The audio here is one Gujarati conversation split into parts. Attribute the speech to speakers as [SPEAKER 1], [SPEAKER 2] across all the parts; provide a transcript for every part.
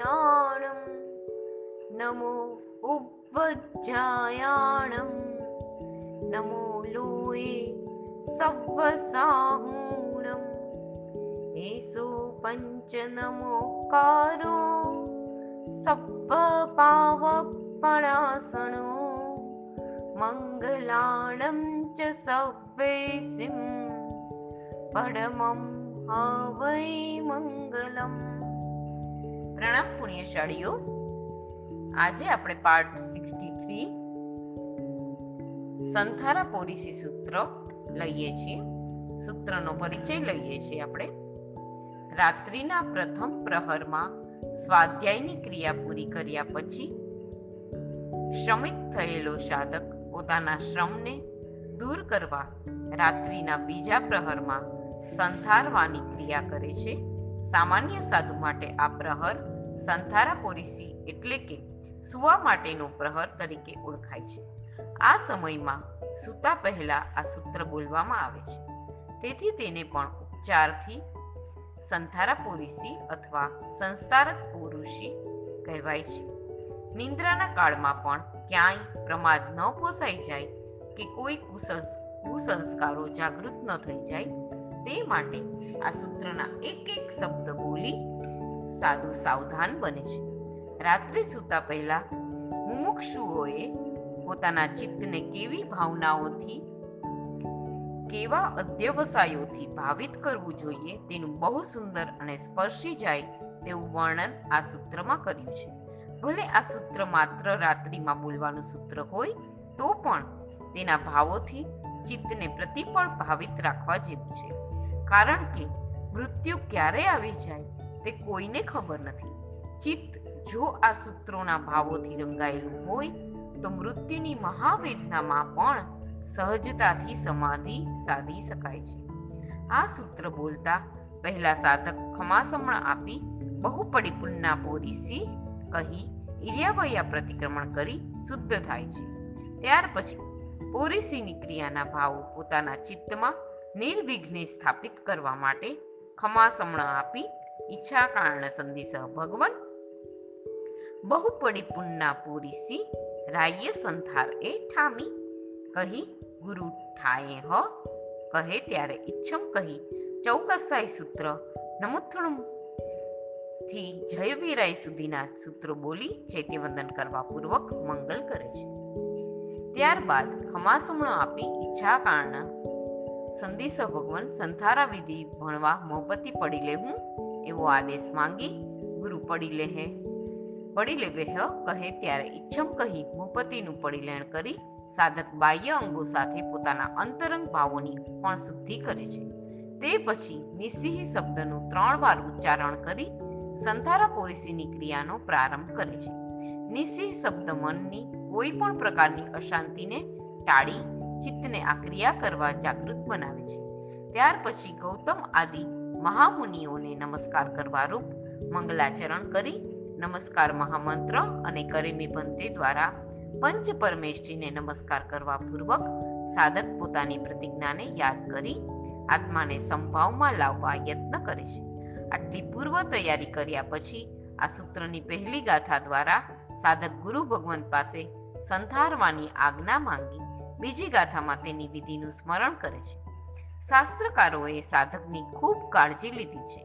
[SPEAKER 1] णं नमो उभजायाणं नमो लूये सप्साहूणम् एषु पञ्चनमोकारो सप्तपावपणासनो। मङ्गलाणं च सव्वेसिं परमं हा वै मङ्गलम् પ્રણામ પુણ્યશાળીઓ, આજે આપણે પાર્ટ સિક્સટી થ્રી સંથારા પોલિસી સૂત્ર લઈએ છીએ. સૂત્રનો પરિચય લઈએ છીએ આપણે. રાત્રિના પ્રથમ પ્રહરમાં સ્વાધ્યાયની ક્રિયા પૂરી કર્યા પછી શ્રમિત થયેલો સાધક પોતાના શ્રમને દૂર કરવા રાત્રિના બીજા પ્રહરમાં સંથારવાની ક્રિયા કરે છે. સામાન્ય સાધુ માટે આ પ્રહર સંથારા પોરીસી એટલે કે સુવા માટેનો પ્રહર તરીકે ઓળખાય છે. આ સમયમાં સૂતા પહેલા આ સૂત્ર બોલવામાં આવે છે. તેથી તેને પણ ઉપચારથી સંથારાપોરીસી અથવા સંસ્તારક પુરુષી કહેવાય છે. નિંદ્રાના કાળમાં પણ ક્યાંય પ્રમાદ ન પોસાઈ જાય કે કોઈ કુસંસ, કુસંસ્કારો જાગૃત ન થઈ જાય, તે માટે આ સૂત્રના એક એક શબ્દ બોલી સાધુ સાવધાન બને છે. રાત્રે સૂતા પહેલા મુમુક્ષુઓએ પોતાના ચિત્તને કેવી ભાવનાઓથી, કેવા અધ્યવસાયોથી ભાવિત કરવું જોઈએ તેનું બહુ સુંદર અને સ્પર્શી જાય તેવું વર્ણન આ સૂત્રમાં કર્યું છે. ભલે આ સૂત્ર માત્ર રાત્રિમાં બોલવાનું સૂત્ર હોય, તો પણ તેના ભાવોથી ચિત્તને પ્રતિપળ ભાવિત રાખવા જેવું છે. કારણ કે મૃત્યુ ક્યારે આવી જાય તે કોઈને ખબર નથી. ચિત્ત જો આ સૂત્રોના ભાવોથી રંગાયેલું હોય, તો મૃત્યુની મહાવેદનામાં પણ સહજતાથી સમાધિ સાધી શકાય છે. આ સૂત્ર બોલતા પહેલા સાધક ખમાસમણ આપી બહુ પડી પુન્ના પોરીસી કહી ઇરિયાવયા પ્રતિક્રમણ કરી શુદ્ધ થાય છે. ત્યાર પછી પોરીસીની ક્રિયાના ભાવો પોતાના ચિત્તમાં નિર્વિઘ્ને સ્થાપિત કરવા માટે ખમાસમણ આપી ઈચ્છા કારણ સંદેશ ભગવન. બહુ પડી પુન્ના પૂરીસી રાય સંથાર એ ઠામી. કહી, ગુરુ ઠાએ હ. કહે ત્યારે ઈચ્છમ કહી, ચૌકસાઈ સૂત્ર નમુથણું. થી જયવીરાય સુધીના સૂત્રો બોલી ચૈત્યવંદન કરવા પૂર્વક મંગલ કરે છે. ત્યારબાદ ખમાસમણો આપી ઈચ્છા કારણ સંદેશ ભગવાન સંથારા વિધિ ભણવા મોહબતી પડી લેવું એવો આદેશ માંગી ગુરુ પડી લેહે પડી લેવે હ કહે ત્યારે ઈચ્છમ કહી ભૂપતિનું પડીલેણ કરી સાધક બાહ્ય અંગો સાથે પોતાના અંતરંગ ભાવોની પણ શુદ્ધિ કરે છે. તે પછી નિસિંહ શબ્દનું ત્રણ વાર ઉચ્ચારણ કરી સંથારા પોરિસીની ક્રિયાનો પ્રારંભ કરે છે. નિસિંહ શબ્દ મનની કોઈ પણ પ્રકારની અશાંતિને ટાળી ચિત્તને આ ક્રિયા કરવા જાગૃત બનાવે છે. ત્યાર પછી ગૌતમ આદિ મહામુનિઓને નમસ્કાર કરવા રૂપ મંગલાચરણ કરી નમસ્કાર મહામંત્ર અને કરેમી પંતે દ્વારા પંચ પરમેશ્રીને નમસ્કાર કરવા પૂર્વક સાધક પોતાની પ્રતિજ્ઞાને યાદ કરી આત્માને સંભાવમાં લાવવા યત્ન કરે છે. આટલી પૂર્વ તૈયારી કર્યા પછી આ સૂત્રની પહેલી ગાથા દ્વારા સાધક ગુરુ ભગવંત પાસે સંથારવાની આજ્ઞા માંગી. બીજી ગાથામાં તેની વિધિનું સ્મરણ કરે છે. શાસ્ત્રકારોએ સાધકની ખૂબ કાળજી લીધી છે.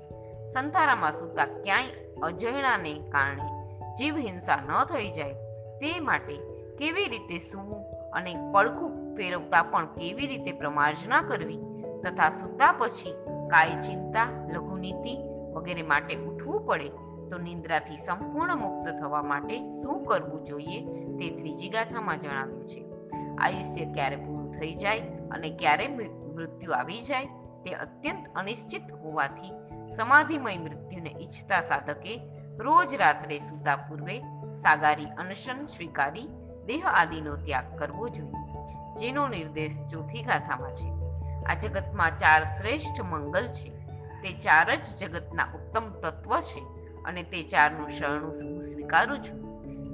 [SPEAKER 1] સંથારામાં સૂતા ક્યાંય અજયણાને કારણે જીવ હિંસા ન થઈ જાય, તે માટે કેવી રીતે સૂવું અને પડખું ફેરવતા પણ કેવી રીતે પ્રમાર્જના કરવી તથા સૂતા પછી કાય ચિંતા લઘુનીતિ વગેરે માટે ઉઠવું પડે તો નિંદ્રાથી સંપૂર્ણ મુક્ત થવા માટે શું કરવું જોઈએ તે ત્રીજી ગાથામાં જણાવ્યું છે. આયુષ્ય ક્યારે પૂરું થઈ જાય અને ક્યારે મૃત્યુ આવી જાય તે અત્યંત અનિશ્ચિત હોવાથી સમાધિમય મૃત્યુને ઈચ્છતા સાધકે રોજ રાત્રે સૂતા પૂર્વે સાગારી અનશન સ્વીકારી દેહ આદિનો ત્યાગ કરવો જોઈએ, જેનો નિર્દેશ ચોથી ગાથામાં છે. આ જગતમાં ચાર શ્રેષ્ઠ મંગલ છે. તે ચાર જ જગતના ઉત્તમ તત્વ છે અને તે ચારનું શરણું હું સ્વીકારું છું.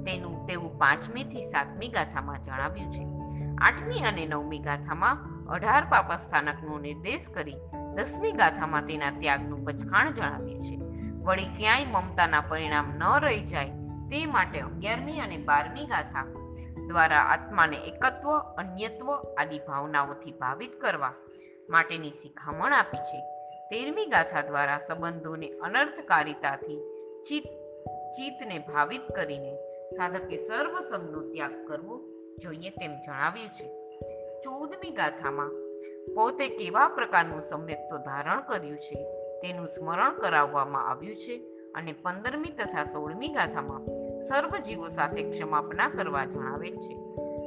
[SPEAKER 1] તેનું તેવું પાંચમી થી સાતમી ગાથામાં જણાવ્યું છે. આઠમી અને નવમી ગાથામાં અઢાર પાપા સ્થાનકનો નિર્દેશ કરી દસમી ગાથામાં તેના ત્યાગનું પચખાણ જણાવ્યું છે. વળી ક્યાંય મમતાના પરિણામ ન રહી જાય તે માટે અગિયારમી અને બારમી ગાથા દ્વારા આત્માને એકત્વ, અન્યત્વ આદિ ભાવનાઓથી ભાવિત કરવા માટેની શિખામણ આપી છે. તેરમી ગાથા દ્વારા સંબંધોને અનર્થકારિતાથી ચિત્ત, ચિત્તને ભાવિત કરીને સાધકે સર્વ સંગનો ત્યાગ કરવો જોઈએ તેમ જણાવ્યું છે. ચૌદમી ગાથામાં પોતે કેવા પ્રકારનું સમ્યક્તો ધારણ કર્યું છે તેનું સ્મરણ કરાવવામાં આવ્યું છે અને પંદરમી તથા સોળમી ગાથામાં સર્વ જીવો સાથે ક્ષમાપના કરવા જણાવેલ છે.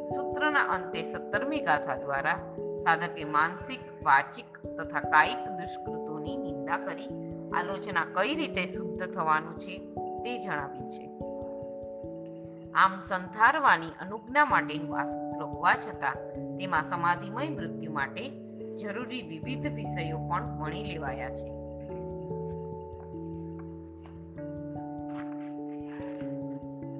[SPEAKER 1] સૂત્રના અંતે સત્તરમી ગાથા દ્વારા સાધકે માનસિક, વાચિક તથા કાયિક દુષ્કૃતોની નિંદા કરી, આલોચના કઈ રીતે શુદ્ધ થવાનું છે તે જણાવ્યું છે. આમ સંથારવાની અનુજ્ઞા માટેનું આ સૂત્ર હોવા છતાં તેમાં સમાધિમય મૃત્યુ માટે જરૂરી વિવિધ વિષયો પણ ગણી લેવાયા છે.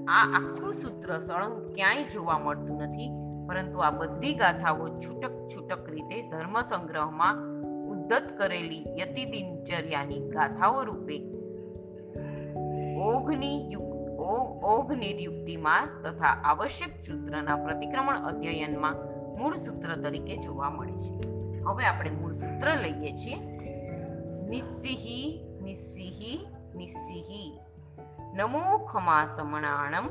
[SPEAKER 1] આ આખું સૂત્ર સળંગ ક્યાંય જોવા મળતું નથી, પરંતુ આ બધી ગાથાઓ છૂટક છૂટક રીતે ધર્મ સંગ્રહમાં ઉદ્ધત કરેલી યતિ દિનચર્યાની ગાથાઓ રૂપે ઓઘની ઓઘ નિર્યુક્તિમાં તથા આવશ્યક સૂત્રના પ્રતિક્રમણ અધ્યયનમાં મૂળ સૂત્ર તરીકે જોવા મળે છે. હવે આપણે મૂળ સૂત્ર લઈએ છીએ. નિસ્સિહી નિસ્સિહી નિસ્સિહી. નમો ખમા સમણાણમ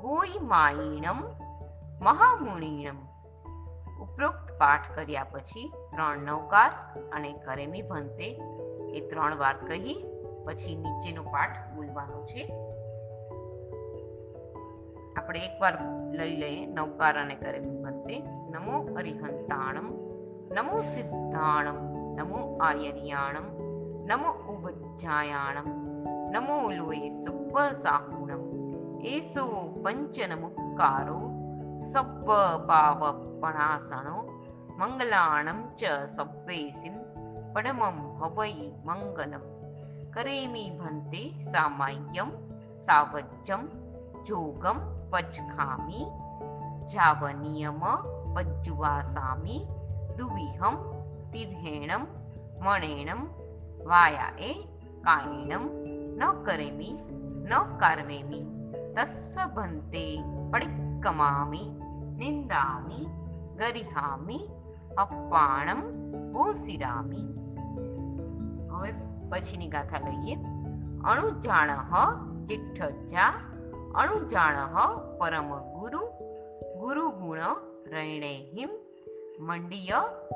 [SPEAKER 1] ગોઈ માઈણમ મહામુણીણમ. ઉપરોક્ત પાઠ કર્યા પછી ત્રણ નવકાર અને કરેમી ભંતે એ ત્રણ વાર કહી, પછી નીચેનો પાઠ બોલવાનો છે. આપણે એકવાર લઈ લઈએ. નવકાર અને કરેમી ભંતે નમો અરિહંતાણમ, નમો સિદ્ધાણમ, નમો આયર્યાણમ, નમો ઉબજ્જાયાણમ નમો લોએ સબ્બ સાહુણમ એસો પંચનમુક્કારો સબ્બ પાવપણાસણો મંગલાણમ ચ સબ્બેસિમ, પડમમ હવૈ મંગલમ. કરેમી ભંતે સામાયમ સાવજ્જમ જોગમ પચખામી જાવનિયમ પજ્જુવાસામી દુવિહમ તિભેણમ મણેણમ વાયાએ કાયણમ ન કરેમી ન કાર્વેમી તસ્સ ભંતે પડિક્કમામિ નિંદામી ગરિહામી અપાણમ ઓસિરામિ હવે પછીની ગાથા લઈએ. અણુજાણ, ચિઠ્ઠજા અણુજાણ પરમ ગુરુ ગુરુ ગુણ રૈણે હિમ, મંડિય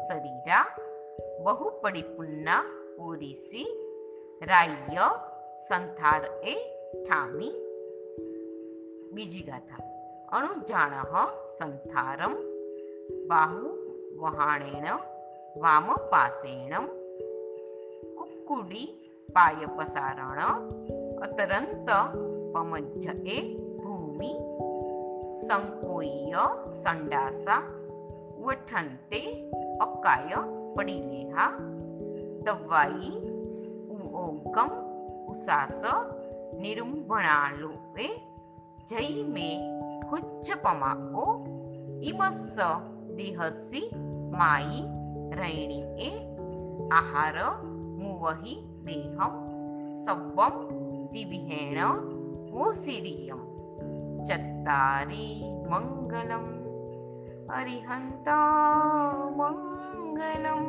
[SPEAKER 1] શરીરા બહુ પડિપુન્ના ઓરિસી રાય સંથાર એ ઠામી. બીજી ગાથા. અણુજાણ સંથારમ, બાહુ વહાણેણ, વામ પાસેણ કુકુડી પાય પસારણ અતરંત પમજ્જ એ ભૂમિ સંકોય સંડાસા વઠંતે અકાય પડીલેહા દવાઈ ઉઓગમ ઉસાસ નિરુંભણાલુએ જય મે હુચ્ચપમાઓ ઇમસ્સ દેહસી માઈ રૈણી એ આહાર મુવહી દેહમ સબ્બમ દિવિહેણ ઓસિરિયમ ચત્તારી મંગલમ અરિહંતા મંગલમ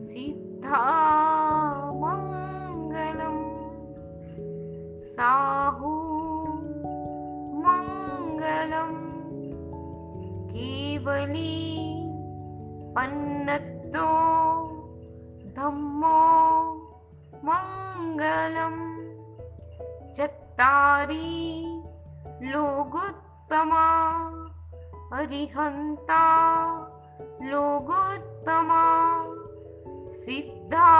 [SPEAKER 1] સિદ્ધા મંગલમ સાહુ મંગલમ કેવલી પન્નતો ધમ્મો મંગલમ तारी लोगोत्तमा अरिहन्ता लोगोत्तमा सिद्धा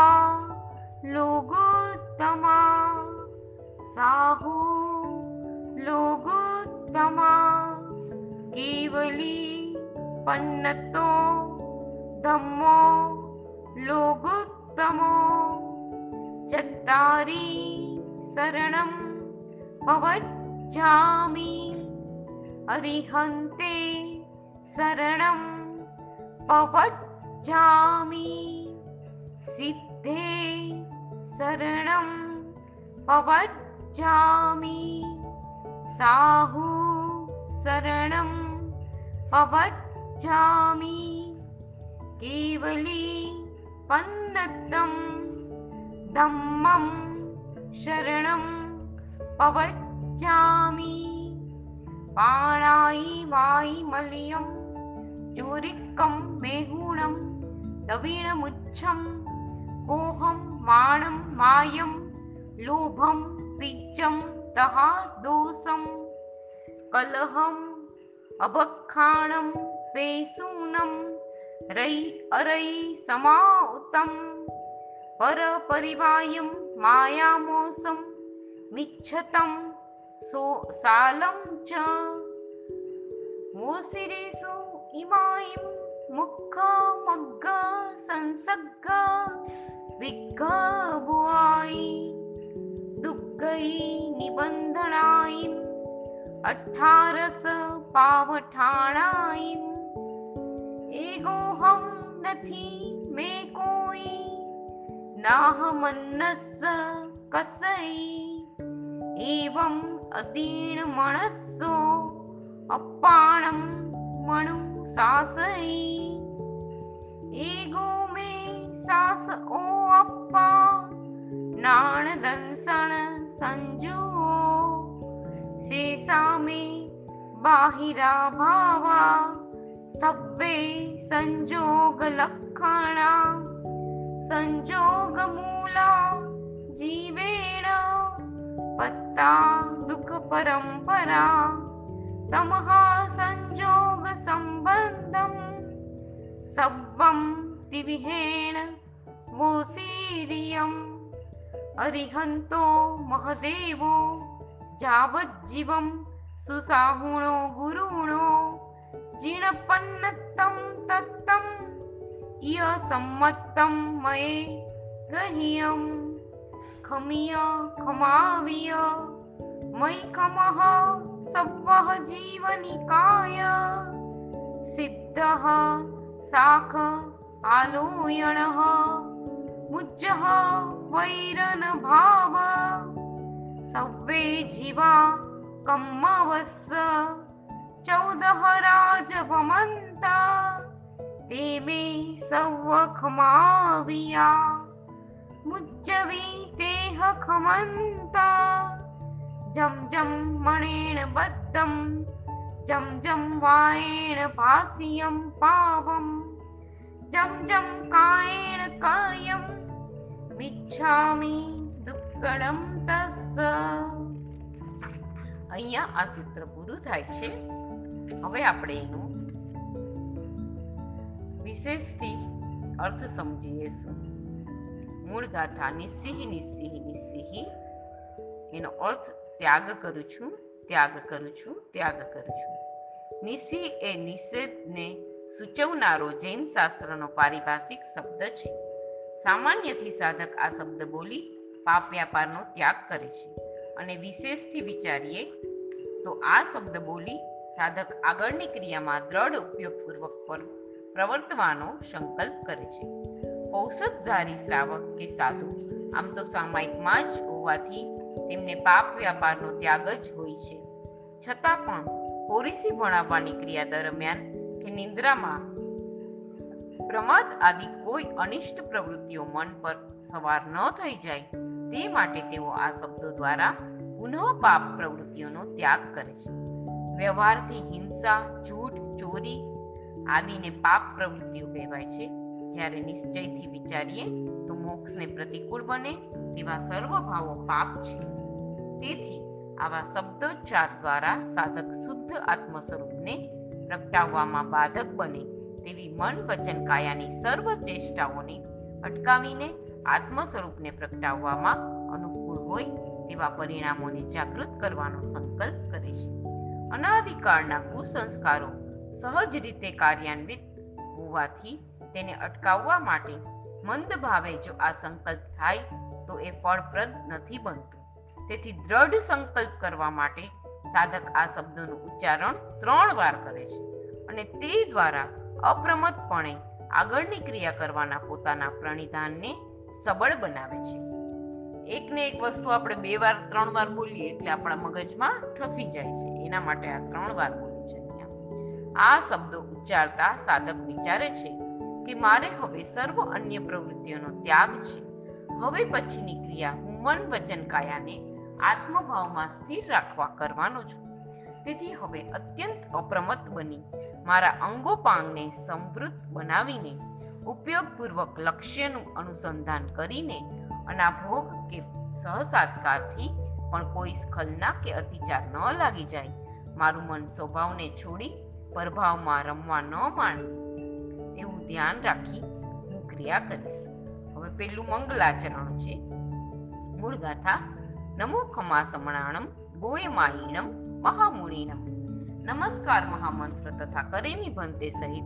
[SPEAKER 1] लोगोत्तमा साहु लोगोत्तमा केवली पन्नतो धम्मो लोगोत्तमो चत्तारी शरणम् पवजामि अरिहन्ते शरणं पवचामि सिद्धे शरणं पवजामि साहु शरणं पवज्जामि केवली पन्नतं दम्मं शरणं पवच्चामि पाणायि वायि मलियं चोरिक्कं मेहुणं नवीनमुच्छं कोहं माणं मायं लोभं बीजं तहा दोषं कलहम् अभक्षाणं पेसूनं रै अरै अरयि परपरिवायं मायामोसम् मिच्छतं सो सालं च। मोसिरेषु इमायं विग्गभुवायि दुग्धै निबन्धनायिम् अठारस पावठाणायिम् एकोऽहं नथि मे कोयि नाहमन्नस्स कसै। एवम् अदीनमणसो अपाणं मणु सासई ईगो मे सास ओ अप्पा नाणदंसण संजुओ शेषा मे बाहिरा भावा सव्वे संयोगलक्षणा संयोगमूला जीवेण पत्ता दुःखपरम्परा तमः संयोगसम्बन्धं सभं द्विहेण वो सीरियम् अरिहन्तो महदेवो यावज्जीवं सुसाहुणो गुरुणो जिणपन्नतं तत्तं इयसम्मत्तं मये गह्यम्। खमीय खमाविय। मै खमः सवः जीवनिकाय। सिद्धः साख आलोयणः। मुज्जः वैरन भाव सव्वे जीवा कम्मवस्स। चौदह राजवमन्ता ते मे सव खमाविया મુજ્જવી તેહ ખમંતા જમ જમ મણેણ બદ્ધમ જમ જમ વાયેણ ભાસિયમ પાવમ જમ જમ કાયેણ કાયમ મિચ્છામિ દુક્કડમ તસ્સ અહીંયા આ સૂત્ર પૂરું થાય છે હવે આપણે એનું વિશેષથી અર્થ સમજીએશું મૂળ ગાથા નિસ્સિહ નિસ્સિહ નિસ્સિહ એનો અર્થ ત્યાગ કરું છું, ત્યાગ કરું છું, ત્યાગ કરું છું. નિસ્સિહ એ નિષેધને સૂચવનારો જૈન શાસ્ત્રનો પારિભાષિક શબ્દ છે. સામાન્યથી સાધક આ શબ્દ બોલી પાપ વ્યાપારનો ત્યાગ કરે છે. અને વિશેષથી વિચારીએ તો આ શબ્દ બોલી સાધક આગળની ક્રિયામાં દ્રઢ ઉપયોગપૂર્વક પર પ્રવર્તવાનો સંકલ્પ કરે છે. ઔષધધારી શ્રાવક કે સાધુ. આમ તો સામાયિકમાં જ હોવાથી તેમને પાપ વ્યાપારનો ત્યાગ જ હોય છે. છતાં પણ પોરીસી ભણાવવાની ક્રિયા દરમિયાન કે નિંદ્રામાં પ્રમાદ આદિ કોઈ અનિષ્ટ પ્રવૃત્તિઓ મન પર સવાર ન થઈ જાય, તે માટે તેઓ આ શબ્દો દ્વારા પુનઃ પાપ પ્રવૃત્તિઓનો ત્યાગ કરે છે. વ્યવહારથી હિંસા, જૂઠ, ચોરી આદિને પાપ પ્રવૃત્તિઓ કહેવાય છે. જ્યારે નિશ્ચયથી વિચારીએ, તો મોક્ષને પ્રતિકૂળ બને તેવા સર્વ ભાવો પાપ છે. તેથી આવા શબ્દોચ્ચાર દ્વારા સાધક શુદ્ધ આત્મ સ્વરૂપને પ્રગટાવવામાં બાધક બને તેવી મન વચન કાયાની સર્વ ચેષ્ટાઓને અટકાવીને આત્મ સ્વરૂપને પ્રગટાવવામાં અનુકૂળ હોય તેવા પરિણામોને જાગૃત કરવાનો સંકલ્પ કરે છે. અનાદિકાળના કુસંસ્કારો સહજ રીતે કાર્યાન્વિત હોવાથી તેને અટકાવવા માટે મંદ ભાવે જો આ સંકલ્પ થાય, તો એ ફળપ્રદ નથી બનતું. તેથી દ્રઢ સંકલ્પ કરવા માટે સાધક આ શબ્દોનું ઉચ્ચારણ ત્રણ વાર કરે છે અને તે દ્વારા અપ્રમતપણે આગળની ક્રિયા કરવાના પોતાના પ્રણિધાનને સબળ બનાવે છે. એકને એક વસ્તુ આપણે બે વાર, ત્રણ વાર બોલીએ એટલે આપણા મગજમાં ઠસી જાય છે. એના માટે આ ત્રણ વાર બોલી છે આ શબ્દો ઉચ્ચારતા સાધક વિચારે છે કે મારે હવે સર્વ અન્ય પ્રવૃત્તિઓનો ત્યાગ છે. હવે પછીની ક્રિયા હું મન વચન કાયાને આત્મભાવમાં સ્થિર રાખવા કરવાનો છું. તેથી હવે અત્યંત અપ્રમત બની મારા અંગોપાંગને સમૃદ્ધ બનાવીને, ઉપયોગપૂર્વક લક્ષ્યનું અનુસંધાન કરીને અના ભોગ કે સહસાત્કારથી પણ કોઈ સ્ખલના કે અતિચાર ન લાગી જાય. મારું મન સ્વભાવને છોડી પરભાવમાં રમવા ન માંડવું ધ્યાન રાખી હું ક્રિયા કરીશ. હવે પેલું મંગલાચરણ છે. મૂળ ગાથા નમો ખમા સમણાણમ ગોયમાયીણમ મહામુનિણમ. નમસ્કાર મહામંત્ર તથા કરેમી ભંતે સહિત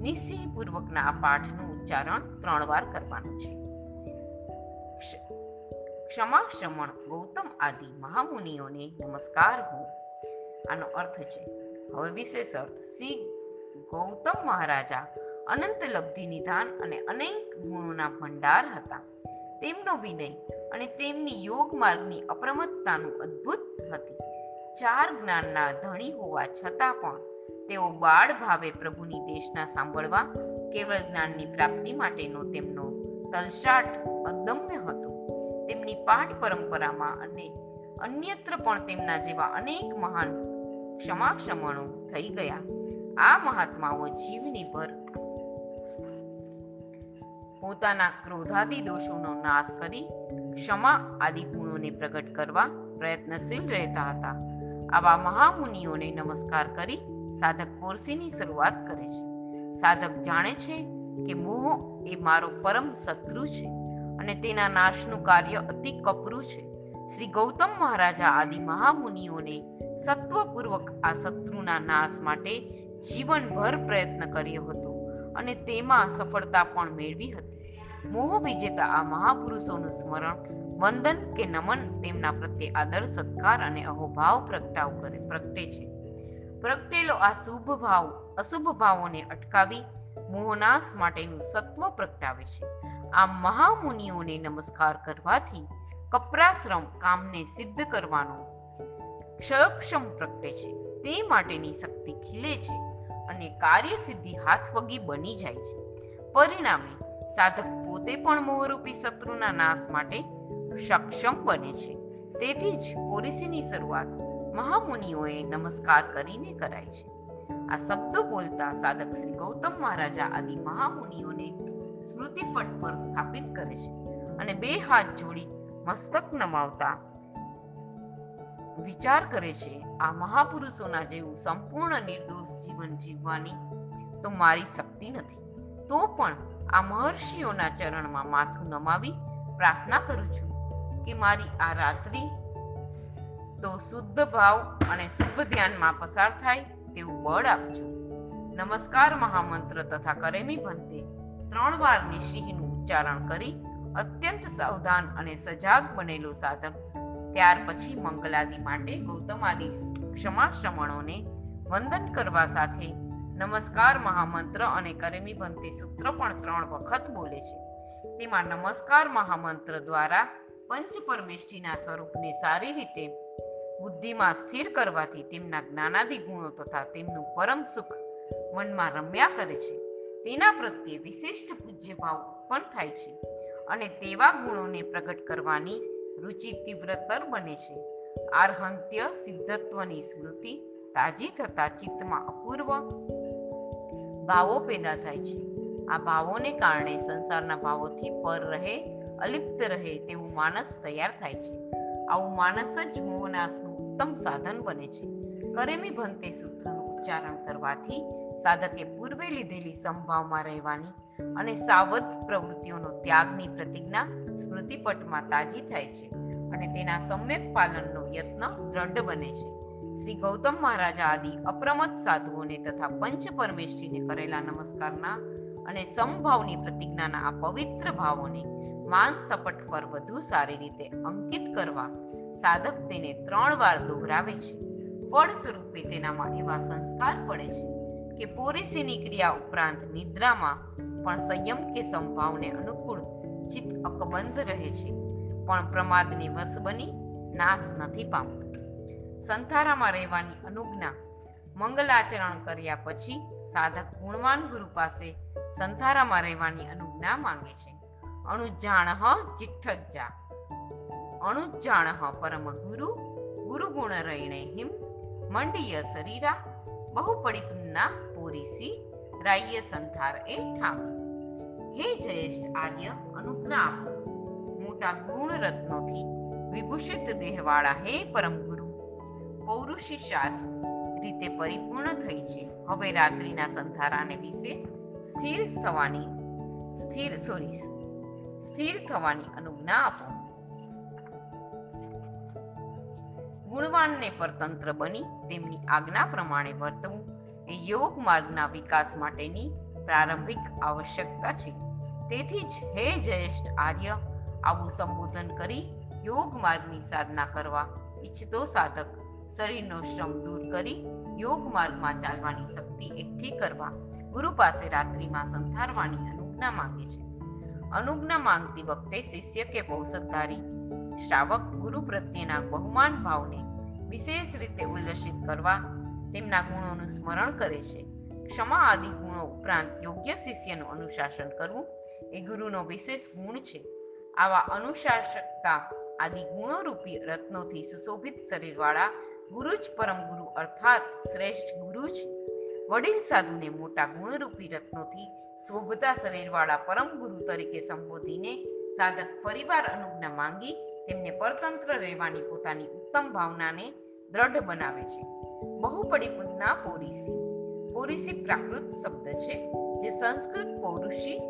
[SPEAKER 1] નિશ્ચયપૂર્વકના આ પાઠનું ઉચ્ચારણ ત્રણ વાર કરવાનું છે. ક્ષમા શ્રમણ ગૌતમ આદિ મહામુનિઓને નમસ્કાર હો. આનો અર્થ છે. હવે વિશેષ અર્થ. શ્રી ગૌતમ મહારાજા અનંત લબ્ધિ નિધાન અને અનેક ગુણોના ભંડાર હતા. તેમનો વિનય અને તેમની યોગ માર્ગની અપ્રમત્તાનું અદ્ભુત હતી. ચાર જ્ઞાનના ધણી હોવા છતાં પણ તેઓ બાળ ભાવે પ્રભુની દેશના સાંભળવા, કેવળ જ્ઞાનની પ્રાપ્તિ માટેનો તેમનો તલસાટ અદમ્ય હતો. તેમની પાઠ પરંપરામાં અને અન્યત્ર પણ તેમના જેવા અનેક મહાન ક્ષમાક્ષમણો થઈ ગયા. આ મહાત્માઓ જીવની પર પોતાના ક્રોધાદી દોષોનો નાશ કરી ક્ષમા આદિ ગુણોને પ્રગટ કરવા પ્રયત્નશીલ રહેતા હતા. આવા મહામુનિઓને નમસ્કાર કરી સાધક કોર્સીની શરૂઆત કરે છે. સાધક જાણે છે કે મોહ એ મારો પરમ શત્રુ છે અને તેના નાશનું કાર્ય અતિ કપરું છે. શ્રી ગૌતમ મહારાજા આદિ મહામુનિઓને સત્વપૂર્વક આ શત્રુના નાશ માટે જીવનભર પ્રયત્ન કર્યો હતો અને તેમાં સફળતા પણ મેળવી હતી. મોહ વિજેતા આ મહાપુરુષોનું સ્મરણ, વંદન કે નમન તેમના પ્રત્યે આદર, સત્કાર અને અહોભાવ પ્રગટાવ કરે, પ્રગટે છે. પ્રગટેલો આ શુભ ભાવ, અશુભ ભાવોને અટકાવી મોહનાશ માટેનું સત્વ પ્રગટાવે છે. આ મહામુનિઓને નમસ્કાર કરવાથી કપરાશ્રમ કામને સિદ્ધ કરવાનો ક્ષયક્ષમ પ્રગટે છે. તે માટેની શક્તિ ખીલે છે અને કાર્ય સિદ્ધિ હાથવગી બની જાય છે. પરિણામે સાધક પોતે પણ મોહરૂપી શત્રુના નાશ માટે સક્ષમ બને છે. તેથી જ પોલિસીની શરૂઆત મહામુનિઓએ નમસ્કાર કરીને કરાય છે. આ શબ્દો બોલતા સાધક શ્રી ગૌતમ મહારાજા આદિ મહામુનિઓને સ્મૃતિપટ પર સ્થાપિત કરે છે અને બે હાથ જોડી મસ્તક નમાવતા વિચાર કરે છે, આ મહાપુરુષોના જેવું સંપૂર્ણ નિર્દોષ જીવન જીવવાની તો મારી શક્તિ નથી. તો પણ આ મહર્ષિઓના ચરણમાં માથું નમાવી પ્રાર્થના કરું છું કે મારી આ રાત્રિ તો શુદ્ધ ભાવ અને શુભ ધ્યાનમાં પસાર થાય તેવું બળ આપજો. નમસ્કાર મહામંત્ર તથા કરેમી ભંતે ત્રણ વાર નિશ્રીહીનું ઉચ્ચારણ કરી અત્યંત સાવધાન અને સજાગ બનેલો સાધક ત્યાર પછી મંગલાદિ માટે ગૌતમાદિ ક્ષમાશ્રમણોને વંદન કરવા સાથે નમસ્કાર મહામંત્ર અને કરેમી ભંતે સૂત્ર પણ ત્રણ વખત બોલે છે. તેમાં નમસ્કાર મહામંત્ર દ્વારા પંચ પરમેષ્ઠીના સ્વરૂપને સારી રીતે, બુદ્ધિમાં સ્થિર કરવાથી તેમના જ્ઞાનાદિ ગુણો તથા તેમનું પરમ સુખ મનમાં રમ્યા કરે છે. તેના પ્રત્યે વિશિષ્ટ પૂજ્યભાવ પણ થાય છે અને તેવા ગુણોને પ્રગટ કરવાની રુચિ તીવ્રતર બને છે. આરહંત્ય, સિદ્ધત્વની સ્મૃતિ તાજી થતા ચિત્તમાં અપૂર્વ ભાવો પેદા થાય છે. આ ભાવોને કારણે સંસારના ભાવોથી પર રહે, અલિપ્ત રહે તેવું માનસ તૈયાર થાય છે. આવું માનસ જ મોહનાશનું ઉત્તમ સાધન બને છે. કરેમી ભંતે સૂત્રનું ઉચ્ચારણ કરવાથી સાધકે પૂર્વે લીધેલી સંભાવમાં રહેવાની અને સાવધ પ્રવૃત્તિઓનો ત્યાગની પ્રતિજ્ઞા સ્મૃતિપટમાં તાજી થાય છે અને તેના સમ્યક પાલનનો યત્ન દ્રઢ બને છે. શ્રી ગૌતમ મહારાજા આદિ અપ્રમત સાધુઓને તથા પંચ પરમેષ્ઠીને કરેલા નમસ્કારના અને સમભાવની પ્રતિજ્ઞાના આ પવિત્ર ભાવોને માન સપટ પર વધુ સારી રીતે અંકિત કરવા સાધક તેને ત્રણ વાર દોહરાવે છે. ફળ સ્વરૂપે તેનામાં એવા સંસ્કાર પડે છે કે પોરીસીની ક્રિયા ઉપરાંત નિદ્રામાં પણ સંયમ કે સંભાવને અનુકૂળ ચિત્ત અકબંધ રહે છે. પણ પ્રમાદની વશ બની નાશ નથી પામતું. સંથારામાં રહેવાની અનુજ્ઞા મંગલાચરણ કર્યા પછી સાધક ગુણવાન ગુરુ પાસે સંથારામાં રહેવાની અનુજ્ઞા માંગે છે. અણુજાણ ચિઠ્ઠજા અણુજાણ પરમ ગુરુ ગુરુ ગુણ રૈણે હિમ, મંડીય શરીરા બહુ પડિપુન્ના પોરીસી રાય્ય સંથાર એ ઠામ. હે જયેષ્ઠ આર્ય, અનુજ્ઞા મોટા ગુણ રત્નોથી વિભૂષિત દેહવાળા હે પરમ ગુરુ રીતે પરિપૂર્ણ થઈ છે. હવે રાત્રિના સંધારાને વિશે સ્થિર થવાની, સ્થિર સોરી સ્થિર થવાની અનુજ્ઞા આપો. ગુણવાનને પરતંત્ર બની તેમની આજ્ઞા પ્રમાણે વર્તવું એ યોગ માર્ગના વિકાસ માટેની પ્રારંભિક આવશ્યકતા છે. તેથી જ હે જયેષ્ઠ આર્ય, આવું સંબોધન કરી યોગ માર્ગની સાધના કરવા ઈચ્છતો સાધક શરીરનો શ્રમ દૂર કરી યોગ માર્ગમાં ચાલવાની શક્તિ એકઠી કરવા ગુરુ પાસે રાત્રિમાં સંથારવાની અનુજ્ઞા માંગે છે. અનુજ્ઞા માંગતી વખતે શિષ્ય કે બહુસત્તારી શ્રાવક ગુરુ પ્રત્યેના બહુમાન ભાવને વિશેષ રીતે ઉલ્લસિત કરવા તેમના ગુણોનું સ્મરણ કરે છે. ક્ષમા આદિ ગુણો ઉપરાંત યોગ્ય શિષ્યનું અનુશાસન કરવું એ ગુરુનો વિશેષ ગુણ છે. આવા અનુશાસકતા આદિ ગુણોરૂપી રત્નોથી સુશોભિત શરીરવાળા ગુરુ જ પરમ ગુરુ અર્થાત શ્રેષ્ઠ ગુરુ જ વડીલ સાધુને મોટા ગુણરૂપી રત્નોથી શોભતા શરીરવાળા પરમ ગુરુ તરીકે સંબોધીને સાધક ફરીવાર અનુજ્ઞા માંગી તેમને પરતંત્ર રહેવાની પોતાની ઉત્તમ ભાવનાને દ્રઢ બનાવે છે. બહુપડી પુન્ના પોરીસી. પોરીસી પ્રાકૃત શબ્દ છે, જે સંસ્કૃત પૌરુષી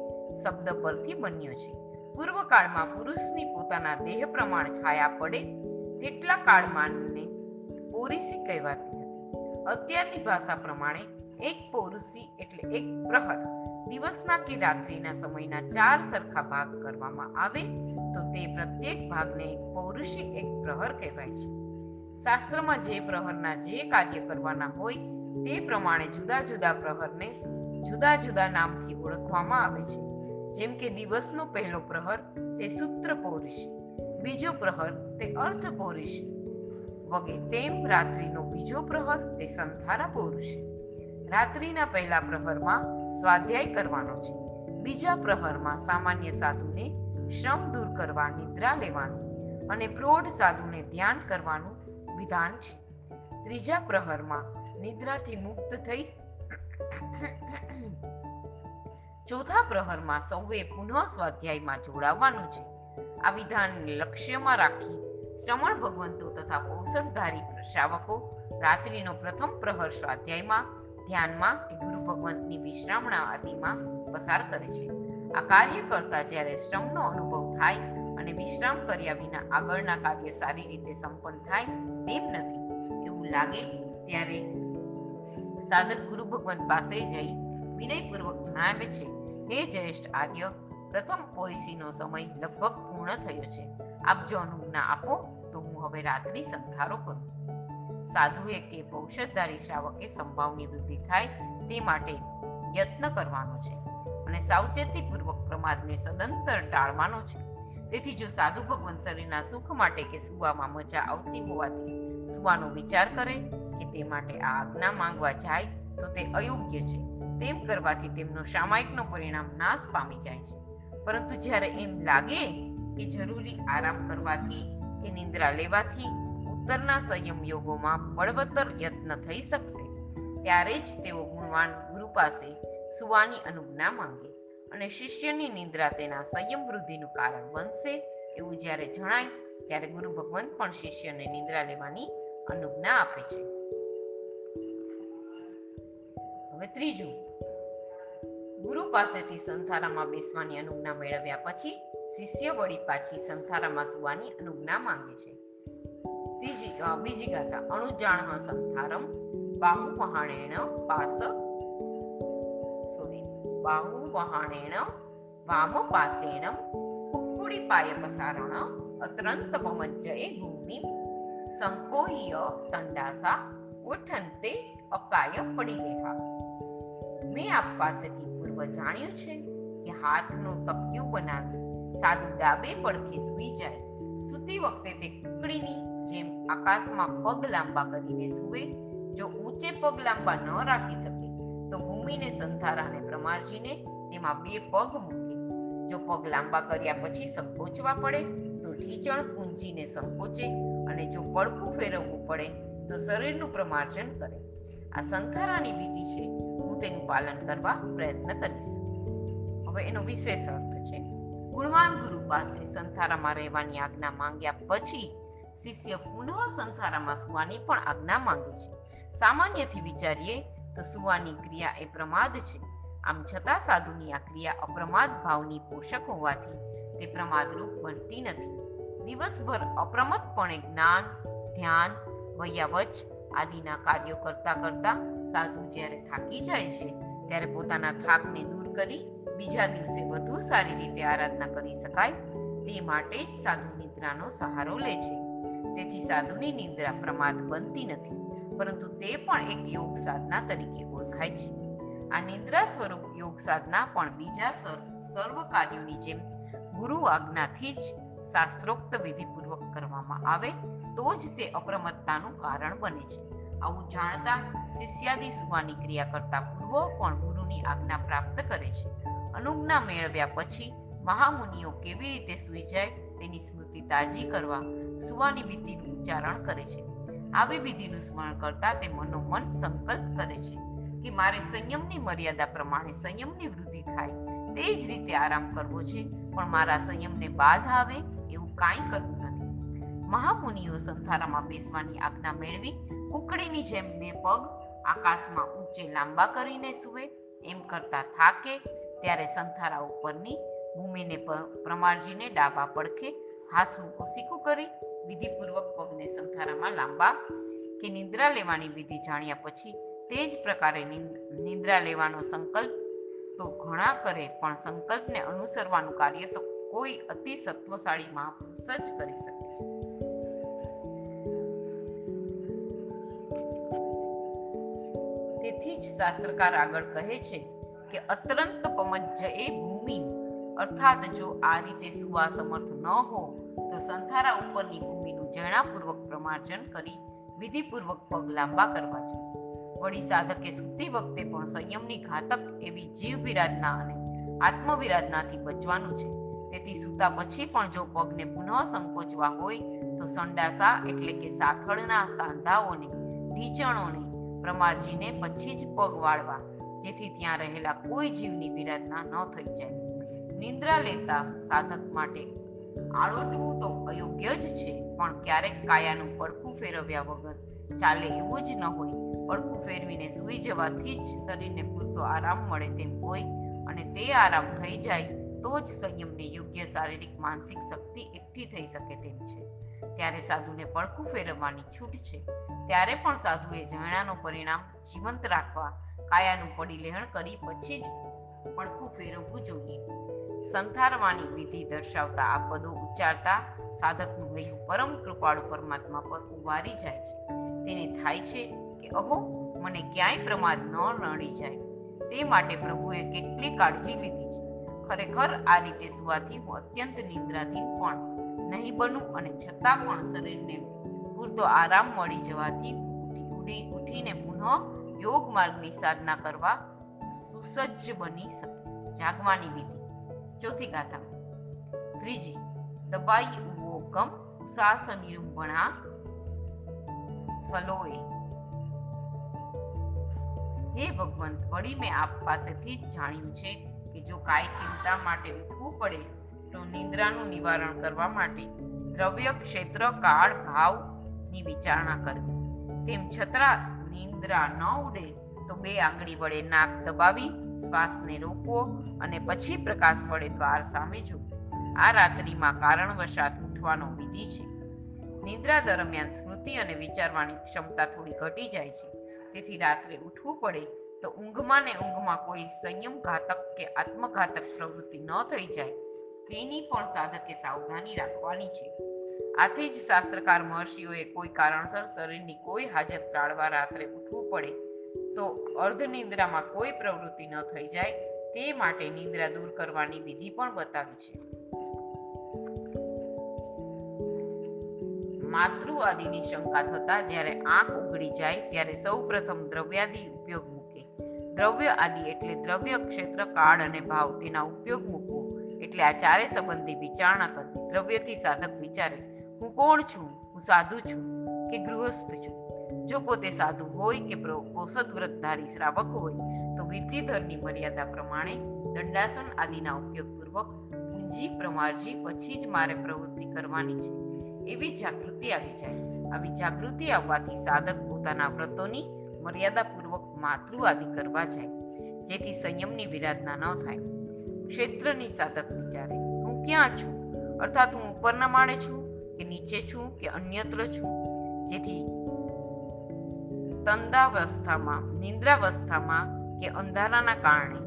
[SPEAKER 1] શબ્દ પરથી બન્યો છે. પૂર્વકાળમાં પુરુષની પોતાના દેહ પ્રમાણ છાયા પડે તેટલા કાળમાંને પોરીસી કહેવાતી હતી અત્યારની ભાષા પ્રમાણે એક પૌરુષી એટલે એક પ્રહર. દિવસના કે રાત્રિના સમયના ચાર સરખા ભાગ કરવામાં આવે તો તે પ્રત્યેક ભાગને એક પૌરુષી એક પ્રહર કહેવાય છે. શાસ્ત્રમાં જે પ્રહરના જે કાર્ય કરવાના હોય તે પ્રમાણે જુદા જુદા પ્રહરને જુદા જુદા નામથી ઓળખવામાં આવે છે. જેમ કે દિવસનો પહેલો પ્રહર, તે સૂત્ર પૌરુષી બીજો પ્રહર, તે અર્થ પૌરુષી વગે તેમ રાત્રિનો બીજો પ્રહર તે સંથારા પૌરુષી રાત્રિના પહેલા પ્રહરમાં સ્વાધ્યાય કરવાનો છે. બીજા પ્રહરમાં સામાન્ય સાધુને શ્રમ દૂર કરવા નિદ્રા લેવાનું અને પ્રૌઢ સાધુને ધ્યાન કરવાનું વિધાન છે. ત્રીજા પ્રહરમાં નિદ્રાથી મુક્ત થઈ ચોથા પ્રહરમાં સૌએ પુનઃ સ્વાધ્યાયમાં જોડાવાનું છે. આ વિધાનને લક્ષ્યમાં રાખી શ્રમણ ભગવંતો તથા ઔષધધારી શ્રાવકો રાત્રિનો પ્રથમ પ્રહર સ્વાધ્યાયમાં ધ્યાનમાં કે ગુરુ ભગવંતની વિશ્રામણા આદિમાં પસાર કરે છે. આ કાર્ય કરતા જ્યારે શ્રમનો અનુભવ થાય અને વિશ્રામ કર્યા વિના આગળના કાર્ય સારી રીતે સંપન્ન થાય તેમ નથી. એવું લાગે ત્યારે સાધક ગુરુ ભગવંત પાસે જઈ વિનયપૂર્વક જણાવે છે, હે જ્યેષ્ઠ આર્ય, પ્રથમ પોલિસીનો સમય લગભગ પૂર્ણ થયો છે. આપ જો અનુજ્ઞા આપો, તો હું હવે રાત્રિ સંથારો કરું. સાધુએ કે, ઔષધધારી શ્રાવકે સંભાવની વૃદ્ધિ થાય તે માટે યત્ન કરવાનો છે અને સાવચેતીપૂર્વક પ્રમાદને સદંતર ટાળવાનો છે. તેથી જો સાધુ ભગવાન શરીરના સુખ માટે કે સુવામાં મજા આવતી હોવાથી સુવાનો વિચાર કરે કે તે માટે આ આજ્ઞા માંગવા જાય, તો તે અયોગ્ય છે. તેમ કરવાથી તેમનો સામાયિકનો પરિણામ નાશ પામી જાય છે. પરંતુ જ્યારે એમ લાગે કે જરૂરી આરામ કરવાથી કે નિંદ્રા લેવાથી ઉત્તરના સંયમ યોગોમાં બળવત્તર યત્ન થઈ શકશે. ત્યારે જ તેઓ ગુણવાન ગુરુ પાસે સુવાની અનુજ્ઞા માંગે અને શિષ્યની નિંદ્રા તેના સંયમ વૃદ્ધિનું કારણ બનશે એવું જ્યારે જણાય ત્યારે ગુરુ ભગવંત પણ શિષ્યને નિંદ્રા લેવાની અનુજ્ઞા આપે છે. હવે ત્રીજું. ગુરુ પાસેથી સંથારામાં બેસવાની અનુજ્ઞા મેળવ્યા પછી શિષ્ય વળી પાછી સંથારામાં સુવાની અનુજ્ઞા માંગે છે. ત્રીજી બીજી ગાથા. અણુજાણ સંથારમ બાહુ વહાણેણ પાસ. સોરી, બાહુ વહાણેણ વામ પાસેણ. કુકુડી પાય પસારણ અત્રંત પમજ્જએ ભૂમિ સંકોય સંડાસા ઉઠંતે અકાય પડી દેહા મેં આપ પાસેથી પૂર્વ જાણ્યું છે કે હાથનું તપ્યું બનાવી સાધુ ડાબે પડખે સૂઈ જાય. સૂતી વખતે તે કુકડીની જેમ આકાશમાં પગ લાંબા કરીને સૂવે. જો ઊંચે પગ લાંબા ન રાખી શકે, તો ભૂમિને સંધારાને પ્રમારજીને તેમાં બે પગ મૂકે. જો પગ લાંબા કર્યા પછી સંકોચવા પડે, તો ઢીચણ પૂંજીને સંકોચે અને જો પડખું ફેરવવું પડે, તો શરીરનું પ્રમાર્જન કરે. આ સંથારાની વિધિ છે. હું તેનું પાલન કરવા પ્રયત્ન કરીશ. હવે એનો વિશેષ અર્થ ગુણવાન ગુરુ પાસે સંથારામાં રહેવાની આજ્ઞા માંગ્યા પછી શિષ્ય પુનઃ સંથારામાં સુવાની પણ આજ્ઞા માંગે છે. સામાન્યથી વિચારીએ તો સુવાની ક્રિયા એ પ્રમાદ છે. આમ છતાં સાધુની આ ક્રિયા અપ્રમાદ ભાવની પોષક હોવાથી તે પ્રમાદરૂપ બનતી નથી. દિવસભર અપ્રમતપણે જ્ઞાન, ધ્યાન, વૈયાવચ આદિના કાર્યો કરતા કરતા સાધુ જ્યારે થાકી જાય છે, ત્યારે પોતાના થાકને દૂર કરી બીજા દિવસે વધુ સારી રીતે આરાધના કરી શકાય તે માટે જ સાધુ નિદ્રાનો સહારો લે છે. તેથી સાધુની નિદ્રા પ્રમાદ બનતી નથી, પરંતુ તે પણ એક યોગ સાધના તરીકે ઓળખાય છે. આ નિદ્રા સ્વરૂપ યોગ સાધના પણ બીજા સર્વ કાર્યોની જેમ ગુરુ આજ્ઞાથી જ શાસ્ત્રોક્ત વિધિપૂર્વક કરવામાં આવે તો જ તે અપ્રમત્તાનું કારણ બને છે. આવું જાણતા શિષ્યાદિ સુવાની ક્રિયા કરતા પૂર્વ પણ ગુરુની આજ્ઞા પ્રાપ્ત કરે છે. અનુજ્ઞા મેળવ્યા પછી મહામુનિઓ કેવી રીતે સૂઈ જાય તેની સ્મૃતિ તાજી કરવા સુવાની વિધિનું ઉચ્ચારણ કરે છે. આવી વિધિનું સ્મરણ કરતા તે મનોમન સંકલ્પ કરે છે કે મારે સંયમની મર્યાદા પ્રમાણે સંયમની વૃદ્ધિ થાય તે જ રીતે આરામ કરવો છે, પણ મારા સંયમને બાધા આવે એવું કાંઈ કરવું નથી. મહામુનિઓ સંથારામાં બેસવાની આજ્ઞા મેળવી કુકડીની જેમ બે પગ આકાશમાં ઊંચે લાંબા કરીને સૂવે, એમ કરતા થાકે ત્યારે સંથારા ઉપરની ભૂમિને પ્રમાણજીને ડાબા પડખે હાથનું ઓસીકું કરી વિધિપૂર્વક પગને સંથારામાં લાંબા કે નિદ્રા લેવાની વિધિ જાણ્યા પછી તે જ પ્રકારે નિદ્રા લેવાનો સંકલ્પ તો ઘણા કરે પણ સંકલ્પને અનુસરવાનું કાર્ય તો કોઈ અતિ સત્વશાળી મહાપુરુષ જ કરી શકે. તેથી જ શાસ્ત્રકાર આગળ કહે છે કે અત્રંત પમજ્જ એ ભૂમિ. અર્થાત જો આ રીતે સુવા સમર્થ ન હો, તો સંથારા ઉપરની ભૂમિનું જણાપૂર્વક પ્રમાર્જન કરી વિધિપૂર્વક પગ લાંબા કરવા જોઈએ. વળી સાધકે સૂતી વખતે પણ સંયમની ઘાતક એવી જીવ વિરાધના અને આત્મવિરાધનાથી બચવાનું છે. તેથી સૂતા પછી પણ જો પગને પુનઃ સંકોચવા હોય, તો સંડાસા એટલે કે સાથળના સાંધાઓને ઢીચણોને પ્રમાર્જીને પછી જ પગ વાળવા જેથી ત્યાં રહેલા કોઈ જીવની વિરાધના ન થઈ જાય. નિંદ્રા લેતા સાધક માટે આળોટવું તો અયોગ્ય જ છે, પણ ક્યારેક કાયાનું પડખું ફેરવ્યા વગર ચાલે એવું જ ન હોય. પડખું ફેરવીને સૂઈ જવાથી જ શરીરને પૂરતો આરામ મળે તેમ હોય અને તે આરામ થઈ જાય તો જ સંયમને યોગ્ય શારીરિક માનસિક શક્તિ એકઠી થઈ શકે તેમ છે. ત્યારે સાધુને પડખું ફેરવવાની છૂટ છે. ત્યારે પણ સાધુએ જણાનું પરિણામ જીવંત રાખવા કાયાનું પડી લેહણ કરી પછી જ પડખું ફેરવવું જોઈએ. સંથારવાની વિધિ દર્શાવતા આ પદો ઉચ્ચારતા સાધકનું હૈયું પરમ કૃપાળુ પરમાત્મા પર ઉવારી જાય છે. તેને થાય છે કે અહો, મને ક્યાંય પ્રમાદ ન નડી જાય. તે માટે પ્રભુએ કેટલી કાળજી લીધી છે. ખરેખર આ રીતે સુવાથી હું અત્યંત નિંદ્રાધીન પણ નહીં બનું અને છતાં પણ શરીરને પૂરતો આરામ મળી જવાથી ઉઠી ઉઠીને પુનઃ યોગ માર્ગની સાધના કરવા સુસજ્જ બની શકીશ. જાગવાની વિધિ. ચોથી ગાથા. ત્રીજી, દબાઈ ઉવો ગમ ઉસાસ નિરૂપણા સલોએ. હે ભગવંત, વળી મેં આપ પાસેથી જ જાણ્યું છે કે જો કાય ચિંતા માટે ઉઠવું પડે, તો નિંદ્રાનું નિવારણ કરવા માટે દ્રવ્ય ક્ષેત્ર કાળ ભાવની વિચારણા કરવી. તેમ છતાં નિંદ્રા ન ઉડે તો બે આંગળી વડે નાક દબાવી, શ્વાસને રોકવો અને પછી પ્રકાશ વડે દ્વાર સામે જુઓ આ રાત્રિમાં કારણવશાત ઉઠવાનો વિધિ છે. નિદ્રા દરમિયાન સ્મૃતિ અને વિચારવાની ક્ષમતા થોડી ઘટી જાય છે. તેથી રાત્રે ઉઠવું પડે તો ઊંઘમાં ને ઊંઘમાં કોઈ સંયમ ઘાતક કે આત્મઘાતક પ્રવૃત્તિ ન થઈ જાય. તેની પણ સાધકે સાવધાની રાખવાની છે. આથી જ શાસ્ત્રકાર મહર્ષિઓએ કોઈ કારણસર શરીરની કોઈ હાજત ટાળવા રાત્રે ઉઠવું પડે. તો અર્ધ નિંદ્રામાં કોઈ પ્રવૃત્તિ ન થઈ જાય, તે માટે નિંદ્રા દૂર કરવાની વિધિ પણ બતાવી છે. માતૃ આદિની શંકા થતા જ્યારે આંખ ઉઘડી જાય, ત્યારે સૌ પ્રથમ દ્રવ્યાદિ ઉપયોગ મૂકે. દ્રવ્ય આદિ એટલે દ્રવ્ય ક્ષેત્ર, કાળ અને ભાવ, તેના ઉપયોગ મૂકવો. એટલે આ ચારે સંબંધી વિચારણા કરવી, દ્રવ્યથી સાધક વિચારે. હું કોણ છું? હું સાધુ છું કે ગૃહસ્થ છું? જો પોતે સાધુ હોય કે પોષદ વ્રતધારી શ્રાવક હોય, તો વિરતિધરની મર્યાદા પ્રમાણે દંડાસન આદિના ઉપયોગપૂર્વક પૂંજી પ્રમારજી પછી જ મારે પ્રવૃત્તિ કરવાની છે. એવી જાગૃતિ આવી જાય. આવી જાગૃતિ આવવાથી સાધક પોતાના વ્રતોની મર્યાદાપૂર્વક માતૃ આદિ કરવા જાય. જેથી સંયમની વિરાધના ન થાય. ક્ષેત્રની સાધક વિચારે, હું ક્યાં છું? અર્થાત હું ઉપરના માળે છું? કે નીચે છું કે અન્યત્ર છું? જેથી તંદાવસ્થામાં નિંદ્રાવસ્થામાં કે અંધારાના કારણે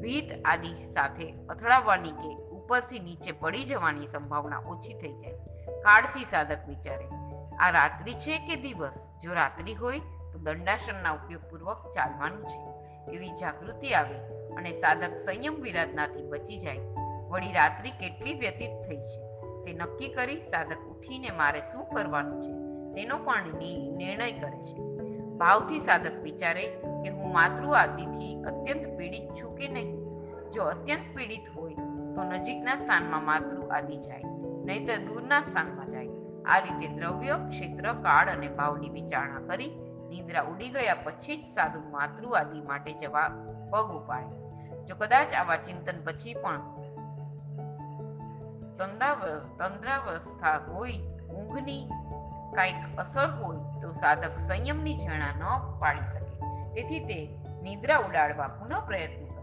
[SPEAKER 1] ભીત આદિ સાથે અથડાવવાની કે ઉપરથી નીચે પડી જવાની સંભાવના ઓછી થઈ જાય. કાળથી સાધક વિચારે, આ રાત્રિ છે કે દિવસ? જો રાત્રિ હોય, તો દંડાસનના ઉપયોગપૂર્વક ચાલવાનું છે. એવી જાગૃતિ આવે અને સાધક સંયમ વિરાધનાથી બચી જાય. વળી રાત્રિ કેટલી વ્યતીત થઈ છે? તે નક્કી કરી સાધક ઉઠીને મારે શું કરવાનું છે? તેનો પણ નિર્ણય કરે છે. ભાવથી સાધક વિચારે કે હું માતૃ આદિથી અત્યંત પીડિત છું કે નહીં? જો અત્યંત પીડિત હોય, તો નજીકના સ્થાનમાં માતૃ આદિ જાય, નહીતર દૂરના સ્થાનમાં જાય. આ રીતે દ્રવ્ય, ક્ષેત્ર, કાળ અને ભાવની વિચારણા કરી નિદ્રા ઉડી ગયા પછી જ સાધુ માતૃ આદિ માટે જવા પગ ઉપાડે. જો કદાચ આવા ચિંતન પછી પણ તંદ્રાવસ્થા હોય, ઊંઘની કાંઈક અસર હોય, તો સાધક સંયમની જણા ન પાડી શકે. તેથી તે નિદ્રા ઉડાડવા પુનઃ પ્રયત્ન કરે.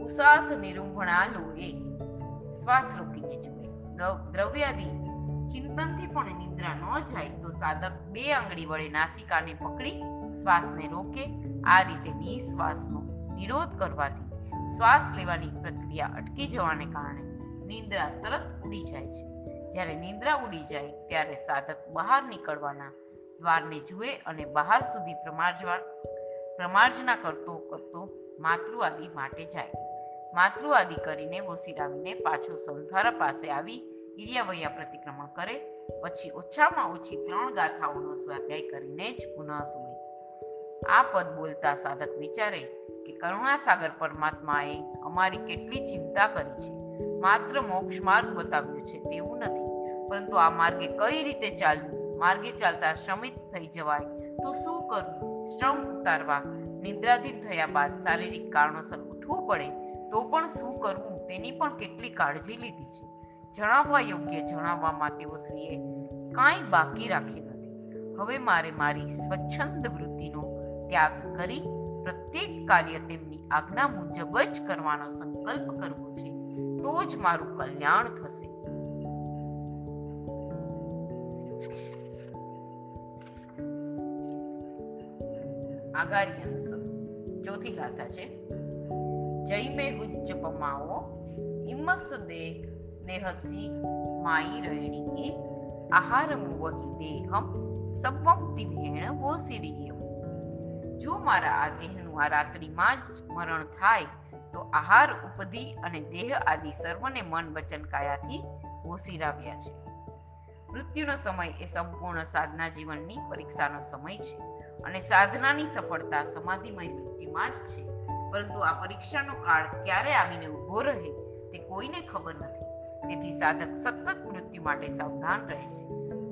[SPEAKER 1] ઉસાસ નિરૂંભણાલુ એ શ્વાસ રોકીને જુએ. દ્રવ્યાદિ ચિંતનથી પણ નિદ્રા ન જાય, તો સાધક બે આંગળી વડે નાસિકાને પકડી શ્વાસને રોકે. આ રીતે નિશ્વાસનો નિરોધ કરવાથી શ્વાસ લેવાની પ્રક્રિયા અટકી જવાને કારણે નિંદ્રા તરત ઉડી જાય છે. જ્યારે નિંદ્રા ઉડી જાય ત્યારે સાધક બહાર નીકળવાના દ્વારને જુએ અને બહાર સુધી પ્રમાર્જવા, પ્રમાર્જના કરતો કરતો માતૃઆદિ માટે જાય. માતૃઆદિ કરીને વોસીરાવીને પાછો સંસારા પાસે આવી ઇરિયાવૈયા પ્રતિક્રમણ કરે, પછી ઓછામાં ઓછી ત્રણ ગાથાઓનો સ્વાધ્યાય કરીને જ પુનઃ સુવે આ પદ બોલતા સાધક વિચારે કે કરુણાસાગર પરમાત્માએ અમારી કેટલી ચિંતા કરી છે. માત્ર મોક્ષ માર્ગ બતાવ્યો છે તેવું નથી. પરંતુ આ માર્ગે કઈ રીતે ચાલવું? માર્ગે ચાલતા શ્રમિત થઈ જવાય તો શું કરવું? શ્રમ ઉતારવા, નિદ્રાધીન થયા બાદ શારીરિક કારણોસર ઉઠવું પડે તો પણ શું કરવું તેની પણ કેટલી કાળજી લીધી છે. જણાવવા યોગ્ય જણાવવામાં તેઓ શ્રીએ કાંઈ બાકી રાખ્યું નથી. હવે મારે મારી સ્વચ્છંદ વૃત્તિનો ત્યાગ કરી પ્રત્યેક કાર્ય તેમની આજ્ઞા મુજબ જ કરવાનો સંકલ્પ કરવો છે. તો જ મારું કલ્યાણ થશે. આગારી ચોથી ગાથા છે. જય મે હુજ્જ પમાવો ઇમસ દે દેહસી માઈ આહાર વહી દેહમ સવમ તિભેણ વોસિરિયમ જો મારા આ દેહનું આ રાત્રિમાં જ મરણ થાય, તો આહાર, ઉપધિ અને દેહ આદિ સર્વને મન વચન કાયાથી ઓસીરાવ્યા છે. મૃત્યુનો સમય એ સંપૂર્ણ સાધના જીવનની પરીક્ષાનો સમય છે અને સાધનાની સફળતા સમાધિમય વૃત્તિમાં જ છે. પરંતુ આ પરીક્ષાનો કાળ ક્યારે આવીને ઊભો રહે તે કોઈને ખબર નથી. તેથી સાધક સતત મૃત્યુ માટે સાવધાન રહે છે.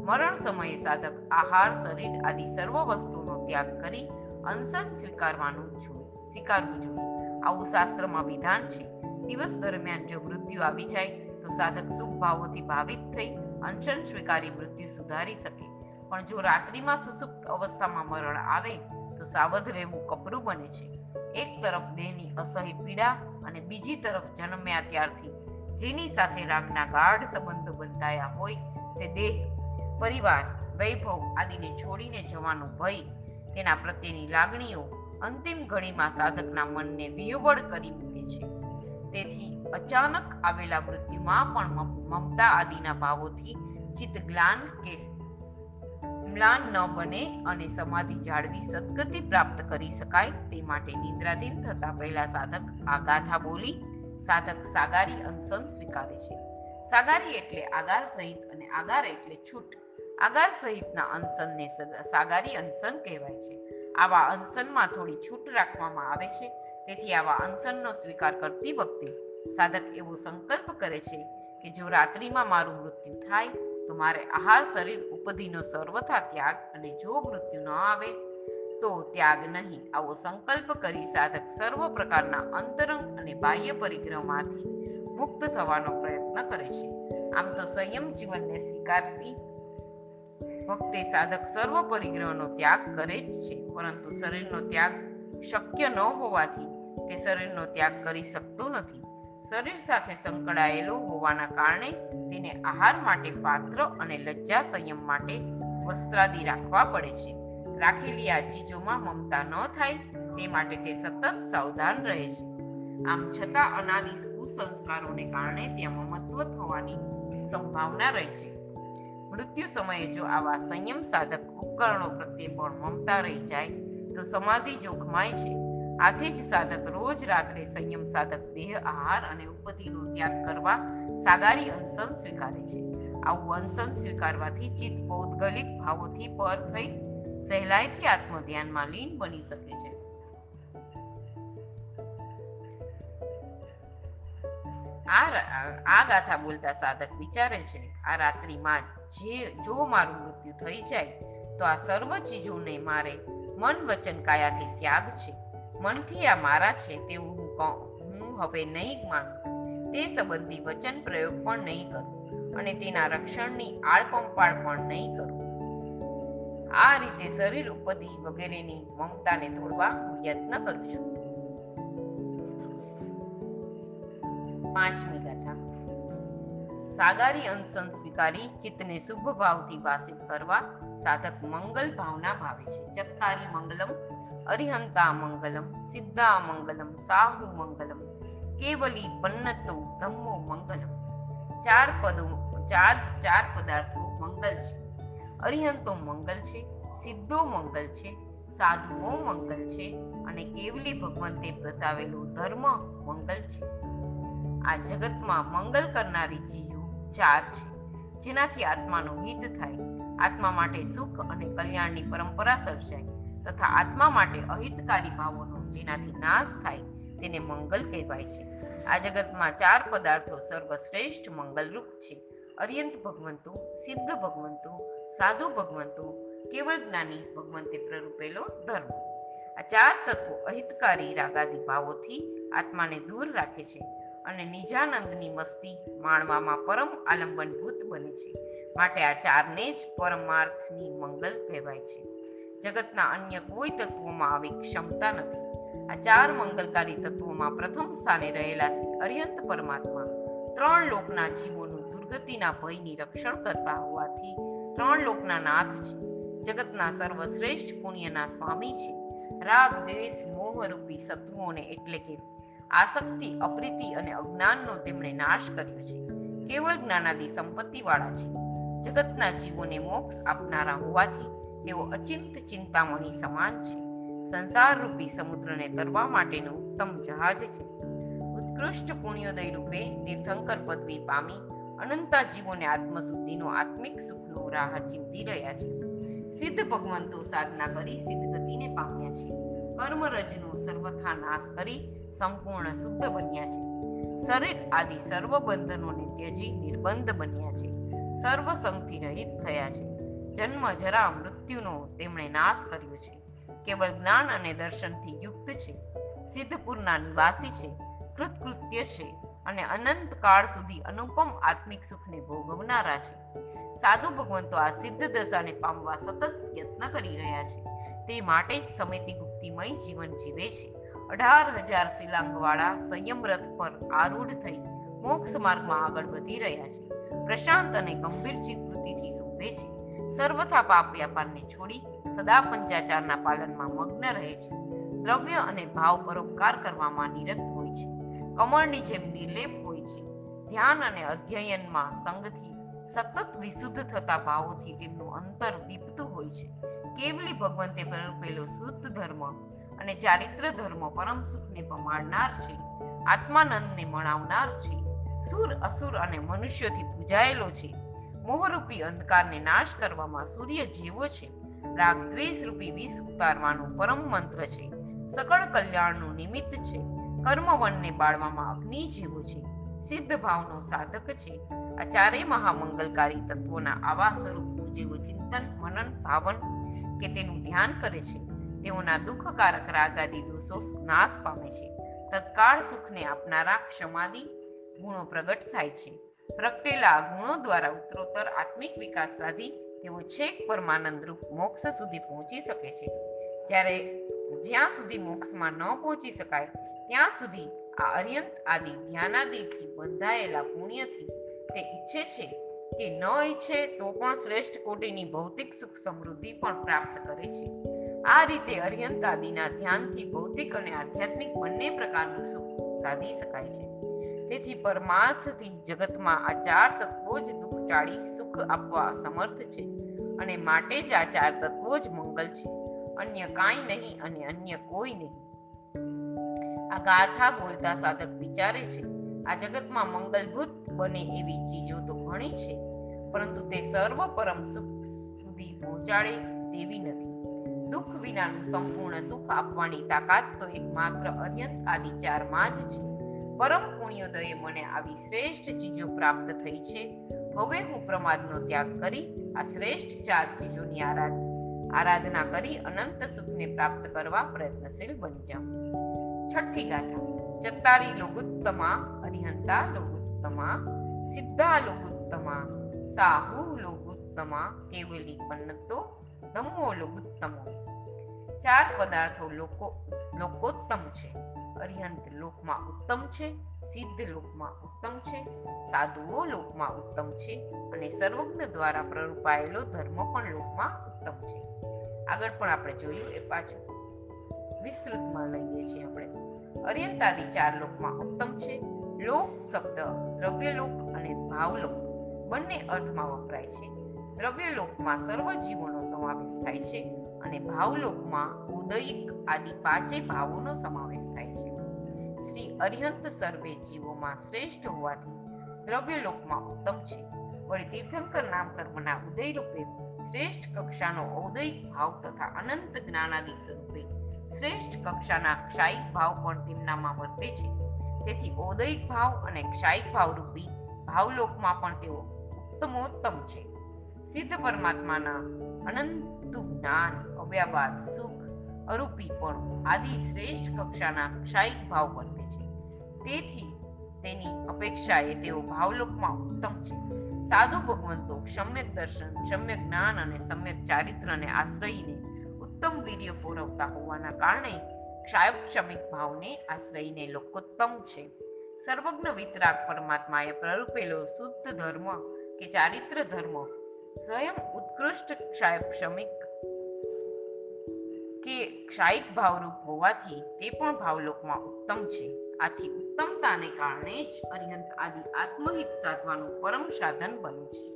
[SPEAKER 1] મરણ સમયે સાધક આહાર, શરીર આદિ સર્વ વસ્તુનો ત્યાગ કરી અનશન સ્વીકારવાનું જોઈએ, સ્વીકારવું જોઈએ. આવું શાસ્ત્રમાં વિધાન છે. દિવસ દરમિયાન જો મૃત્યુ આવી જાય, તો સાધક સુખ ભાવોથી ભાવિત થઈ અનશન સ્વીકારી મૃત્યુ સુધારી શકે. પણ જો રાત્રિમાં સુસુપ્ત અવસ્થામાં મરણ આવે, તો સાવધ રહેવું કપરું બને છે. એક તરફ દેહની અસહ્ય પીડા અને બીજી તરફ જન્મ્યા ત્યારથી જેની સાથે રાગના ગાઢ સંબંધો બંધાયા હોય, તે દેહ, પરિવાર, વૈભવ આદિને છોડીને જવાનો ભય તેના પ્રત્યેની લાગણીઓ અંતિમ ઘડીમાં સાધકના મનને વિહવળ કરી મૂકે છે. તેથી અચાનક આવેલા મૃત્યુમાં પણ મમતા આદિના ભાવોથી ચિત્ત ગ્લાન કે મ્લાન ન બને અને સમાધિ જાળવી સદગતિ પ્રાપ્ત કરી શકાય તે માટે નિદ્રાધીન થતા પહેલા સાધક આ ગાથા બોલી સાધક સાગારી અનશન સ્વીકારે છે. સાગારી એટલે આગાર સહિત અને આગાર એટલે છૂટ. આગાર સહિતના અંશનને સાગારી અંશન કહેવાય છે. આવા અંશનમાં થોડી છૂટ રાખવામાં આવે છે. તેથી આવા અનસનનો સ્વીકાર કરતી વખતે સાધક એવો સંકલ્પ કરે છે કે જો રાત્રિમાં મારું મૃત્યુ થાય, તો મારે આહાર શરીર ઉપધિનો સર્વથા ત્યાગ અને જો મૃત્યુ ન આવે, તો ત્યાગ નહીં. આવો સંકલ્પ કરી સાધક સર્વ પ્રકારના અંતરંગ અને બાહ્ય પરિગ્રહમાંથી મુક્ત થવાનો પ્રયત્ન કરે છે. આમ તો સંયમ જીવનને સ્વીકારતી વખતે સાધક સર્વ પરિગ્રહનો ત્યાગ કરે જ છે. પરંતુ શરીરનો ત્યાગ શક્ય ન હોવાથી તે શરીરનો ત્યાગ કરી શકતો નથી. શરીર સાથે સંકળાયેલો હોવાના કારણે તેને આહાર માટે પાત્ર અને લજ્જા સંયમ માટે વસ્ત્રાદિ રાખવા પડે છે. રાખેલી આ ચીજોમાં મમતા ન થાય તે માટે તે સતત સાવધાન રહે છે. આમ છતાં અનાદિ કુસંસ્કારોને કારણે ત્યાં મમત્વ થવાની સંભાવના રહે છે. મૃત્યુ સમયે જો આવા સંયમ સાધક ઉપકરણો પ્રત્યે પણ મમતા રહી જાય, તો સમાધિ જોખમાય છે, આથી જ સાધક રોજ રાત્રે સંયમ સાધક દેહ, આહાર અને ઉપધિનો ત્યાગ કરવા સાગારી અનસન સ્વીકારે છે. આવું અનસન સ્વીકારવાથી ચિત્ત પૌદ્ગલિક ભાવોથી પર થઈ, સહેલાઈથી આત્મ ધ્યાનમાં લીન બની શકે છે. આ આ ગાથા બોલતા સાધક વિચારે છે, આ રાત્રિમાં જે, જો મારું મૃત્યુ થઈ જાય, તો આ સર્વ ચીજોને મારે મન વચન કાયાથી ત્યાગ છે. મનથી આ મારા છે તેવું હું હું હવે નહીં માનું. તે સંબંધી વચન પ્રયોગ પણ નહીં કરું અને તેના રક્ષણની આળપંપાળ પણ નહીં કરું. આ રીતે શરીર ઉપધી વગેરેની મમતાને તોડવા હું યત્ન કરું છું પાંચમી કથા સાગારી અંશન સ્વીકારી ચિત્તને શુભ ભાવથી વાસિત કરવા સાધક મંગલ ભાવના ભાવે છે. ચત્તારી મંગલમ, અરિહંતા મંગલમ, સિદ્ધા મંગલમ, સાહુ મંગલમ, કેવલી પન્નતો ધમ્મો મંગલમ. ચાર પદો, ચાર ચાર પદાર્થો મંગલ છે. અરિહંતો મંગલ છે, સિદ્ધો મંગલ છે, સાધુઓ મંગલ છે અને કેવલી ભગવંતે બતાવેલો ધર્મ મંગલ છે. આ જગતમાં મંગલ કરનારી ચીજો ચાર છે, જેનાથી આત્માનું હિત થાય. આત્મા માટે સુખ અને કલ્યાણની પરંપરા સર્જાય તથા આત્મા માટે અહિતકારી ભાવોનો જેનાથી નાશ થાય તેને મંગલ કહેવાય છે. આ જગતમાં ચાર પદાર્થો સર્વશ્રેષ્ઠ મંગલરૂપ છે. અર્યંત ભગવંતુ, સિદ્ધ ભગવંતુ, સાધુ ભગવંતુ, કેવળ જ્ઞાની ભગવંતે પ્રરૂપેલો ધર્મ. આ ચાર તત્વો અહિતકારી રાગાદી ભાવોથી આત્માને દૂર રાખે છે. અને નિજાનંદની મસ્તી માણવામાં પરમ આલંબનભૂત બને છે. માટે આ ચારને જ પરમાર્થની મંગલ કહેવાય છે. જગતના અન્ય કોઈ તત્વોમાં આવી ક્ષમતા નથી. આ ચાર મંગલકારી તત્વોમાં પ્રથમ સ્થાને રહેલા શ્રી અર્યંત પરમાત્મા ત્રણ લોકના જીવોનું દુર્ગતિના ભયની રક્ષણ કરતા હોવાથી ત્રણ લોકના નાથ છે. જગતના સર્વશ્રેષ્ઠ પુણ્યના સ્વામી છે. રાગ, દ્વેષ મોહ રૂપી શત્રુઓને એટલે કે આસક્તિ, અપ્રીતિ અને અજ્ઞાનનો તેમણે નાશ કર્યો છે. કેવળ જ્ઞાનાદી સંપત્તિવાળા છે. જગતના જીવોને મોક્ષ આપનારા હોવાથી તેઓ અચિંત ચિંતામણી સમાન છે. સંસાર રૂપી સમુદ્રને તરવા માટેનું ઉત્તમ જહાજ છે. ઉત્કૃષ્ટ પુણ્યોદય રૂપે તીર્થંકર પદવી પામી અનંતા જીવોને આત્મશુદ્ધિનો આત્મિક સુખનો રાહ ચિંતી રહ્યા છે. સિદ્ધ ભગવંતો સાધના કરી સિદ્ધ ગતિને પામ્યા છે. કર્મરજનો સર્વથા નાશ કરી સંપૂર્ણ શુદ્ધ બન્યા છે. શરીર આદિ સર્વ બંધનોને ત્યજી નિર્બંધ બન્યા છે. સર્વ સંગથી રહિત થયા છે. જન્મ જરા મૃત્યુનો તેમણે નાશ કર્યો છે. કેવળ જ્ઞાન અને દર્શનથી યુક્ત છે. સિદ્ધપુરના નિવાસી છે. કૃતકૃત્ય છે અને અનંત કાળ સુધી અનુપમ આત્મિક સુખને ભોગવનારા છે. સાધુ ભગવંતો આ સિદ્ધ દશાને પામવા સતત યત્ન કરી રહ્યા છે. તે માટે જ સમિતિ ગુપ્તિમય જીવન જીવે છે. અઢાર હજાર શિલાંગવાળા સંયમ રથ પર આરૂઢ થઈ મોક્ષ માર્ગમાં આગળ વધી રહ્યા છે. પ્રશાંત અને ગંભીર ચિત્તવૃત્તિથી શોભે છે. સર્વથા પાપ વ્યાપારને છોડી સદા પંચાચારના પાલનમાં મગ્ન રહે છે. દ્રવ્ય અને ભાવ પરોપકાર કરવામાં નિરત હોય છે. કમળની જેમ નિર્લેપ હોય છે. ધ્યાન અને અધ્યયનમાં સંગથી સતત વિશુદ્ધ થતા ભાવોથી તેમનું અંતર દીપતું હોય છે. કેવલી ભગવંતે પ્રરૂપેલો શુદ્ધ ધર્મ અને ચારિત્ર ધર્મ પરમ સુખને પમાડનાર છે. આત્માનંદને મણાવનાર છે. સુર, અસુર અને મનુષ્યોથી પૂજાયેલો છે. મોહરૂપી અંધકારને નાશ કરવામાં સૂર્ય જેવો છે. રાગ દ્વેષ રૂપી વિષ ઉતારવાનો પરમ મંત્ર છે. સકળ કલ્યાણનું નિમિત્ત છે. કર્મવનને બાળવામાં અગ્નિ જેવો છે. સિદ્ધ ભાવનો સાધક છે. આ ચારેય મહામંગલકારી તત્વોના આવા સ્વરૂપનું જેવો ચિંતન, મનન, ભાવન કે તેનું ધ્યાન કરે છે. તેઓના દુઃખકારક રાગાદી દોષો નાશ પામે છે. તત્કાળ સુખને આપનારા ક્ષમાદી ગુણો પ્રગટ થાય છે. પ્રગટેલા ગુણો દ્વારા ઉત્તરોત્તર આત્મિક વિકાસ સાધી તેઓ છેક પરમાનંદ રૂપ મોક્ષ સુધી પહોંચી શકે છે. જ્યારે જ્યાં સુધી મોક્ષમાં ન પહોંચી શકાય, ત્યાં સુધી આ અર્યંત આદિ ધ્યાનાદિથી બંધાયેલા પુણ્યથી તે ઈચ્છે છે કે ન ઈચ્છે તો પણ શ્રેષ્ઠ કોટીની ભૌતિક સુખ સમૃદ્ધિ પણ પ્રાપ્ત કરે છે. આ રીતે અર્યંત આદિના ધ્યાનથી ભૌતિક અને આધ્યાત્મિક બંને પ્રકારનું સુખ સાધી શકાય છે. તેથી પરમાર્થથી જગતમાં આ ચાર તત્વો જ દુઃખ ટાળી સુખ આપવા સમર્થ છે અને માટે જ આ ચાર તત્વો જ મંગલ છે. અન્ય કાંઈ નહીં અને અન્ય કોઈ નહીં. આ ગાથા બોલતા સાધક વિચારે છે, આ જગતમાં મંગલભૂત બને એવી ચીજો તો ઘણી છે, પરંતુ તે સર્વ પરમ સુખ સુધી પહોંચાડે તેવી નથી. દુઃખ વિનાનું સંપૂર્ણ સુખ આપવાની તાકાત તો એકમાત્ર અર્યંત આદિ ચારમાં જ છે. પરમ પુણ્યોદયે મને આવી શ્રેષ્ઠ ચીજો પ્રાપ્ત થઈ છે. હવે હું પ્રમાદનો ત્યાગ કરી આ શ્રેષ્ઠ ચાર ચીજોની આરાધ, આરાધના કરી અનંત સુખને પ્રાપ્ત કરવા પ્રયત્નશીલ બની જાઉં. છઠ્ઠી ગાથા, ચત્તારી લોગુત્તમા અરિહંતા લોગુત્તમા. સિદ્ધા લોગુત્તમા સાહુ લોગુત્તમા કેવલી પન્નતો નમો લોગુત્તમો ચાર પદાર્થો લોકો લોકોત્તમ છે અરિહંત લોકમાં ઉત્તમ છે સિદ્ધ લોકમાં ઉત્તમ છે સાધુઓ લોકમાં ઉત્તમ છે અને સર્વજ્ઞ દ્વારા પ્રરૂપાયેલો ધર્મ પણ લોકમાં ઉત્તમ છે. આગળ પણ આપણે જોયું એ પાછું. વિસ્તૃતમાં લઈએ છીએ આપણે. અર્યંતાદી ચાર લોકમાં ઉત્તમ છે લોક શબ્દ દ્રવ્યલોક અને ભાવલોક બંને અર્થમાં વપરાય છે. દ્રવ્યલોકમાં સર્વ જીવોનો સમાવેશ થાય છે અને ભાવલોકમાં ઉદયિક આદિ પાંચે ભાવોનો સમાવેશ થાય છે. શ્રી અરિહંત સર્વે જીવોમાં શ્રેષ્ઠ હોવાથી દ્રવ્યલોકમાં ઉત્તમ છે. વળી તીર્થંકર નામ કર્મના ઉદય રૂપે શ્રેષ્ઠ કક્ષાનો ઔદયિક ભાવ તથા અનંત જ્ઞાનાદિ સ્વરૂપે શ્રેષ્ઠ કક્ષાના ક્ષાયિક ભાવ પણ તેમનામાં વર્તે છે. તેથી ઔદયિક ભાવ અને ક્ષાયિક ભાવ રૂપી ભાવલોકમાં પણ તેઓ ઉત્તમોત્તમ છે. સિદ્ધ પરમાત્માના અનંત જ્ઞાન અવ્યાબાદ સુખ, અરૂપી પણ આદિ શ્રેષ્ઠ કક્ષાના ક્ષાયિક ભાવ વર્તે છે. તેથી તેની અપેક્ષાએ તેઓ ભાવલોકમાં ઉત્તમ છે. સાધુ ભગવંતો સમ્યક દર્શન, સમ્યક જ્ઞાન અને સમ્યક ચારિત્રને આશ્રયીને ઉત્તમ વીર્ય પૂરવતા હોવાના કારણે ક્ષાયક્ષમિક ભાવને આશ્રયને લોકોત્તમ છે. સર્વજ્ઞ વિતરાગ પરમાત્માએ પ્રરૂપેલો શુદ્ધ ધર્મ કે ચારિત્ર ધર્મ સ્વયં ઉત્કૃષ્ટ ક્ષાયક્ષમિક કે ક્ષાયિક ભાવરૂપ હોવાથી તે પણ ભાવલોકમાં ઉત્તમ છે. આથી ઉત્તમતાને કારણે જ અરિહંત આદિ આત્મહિત સાધવાનું પરમ સાધન બને છે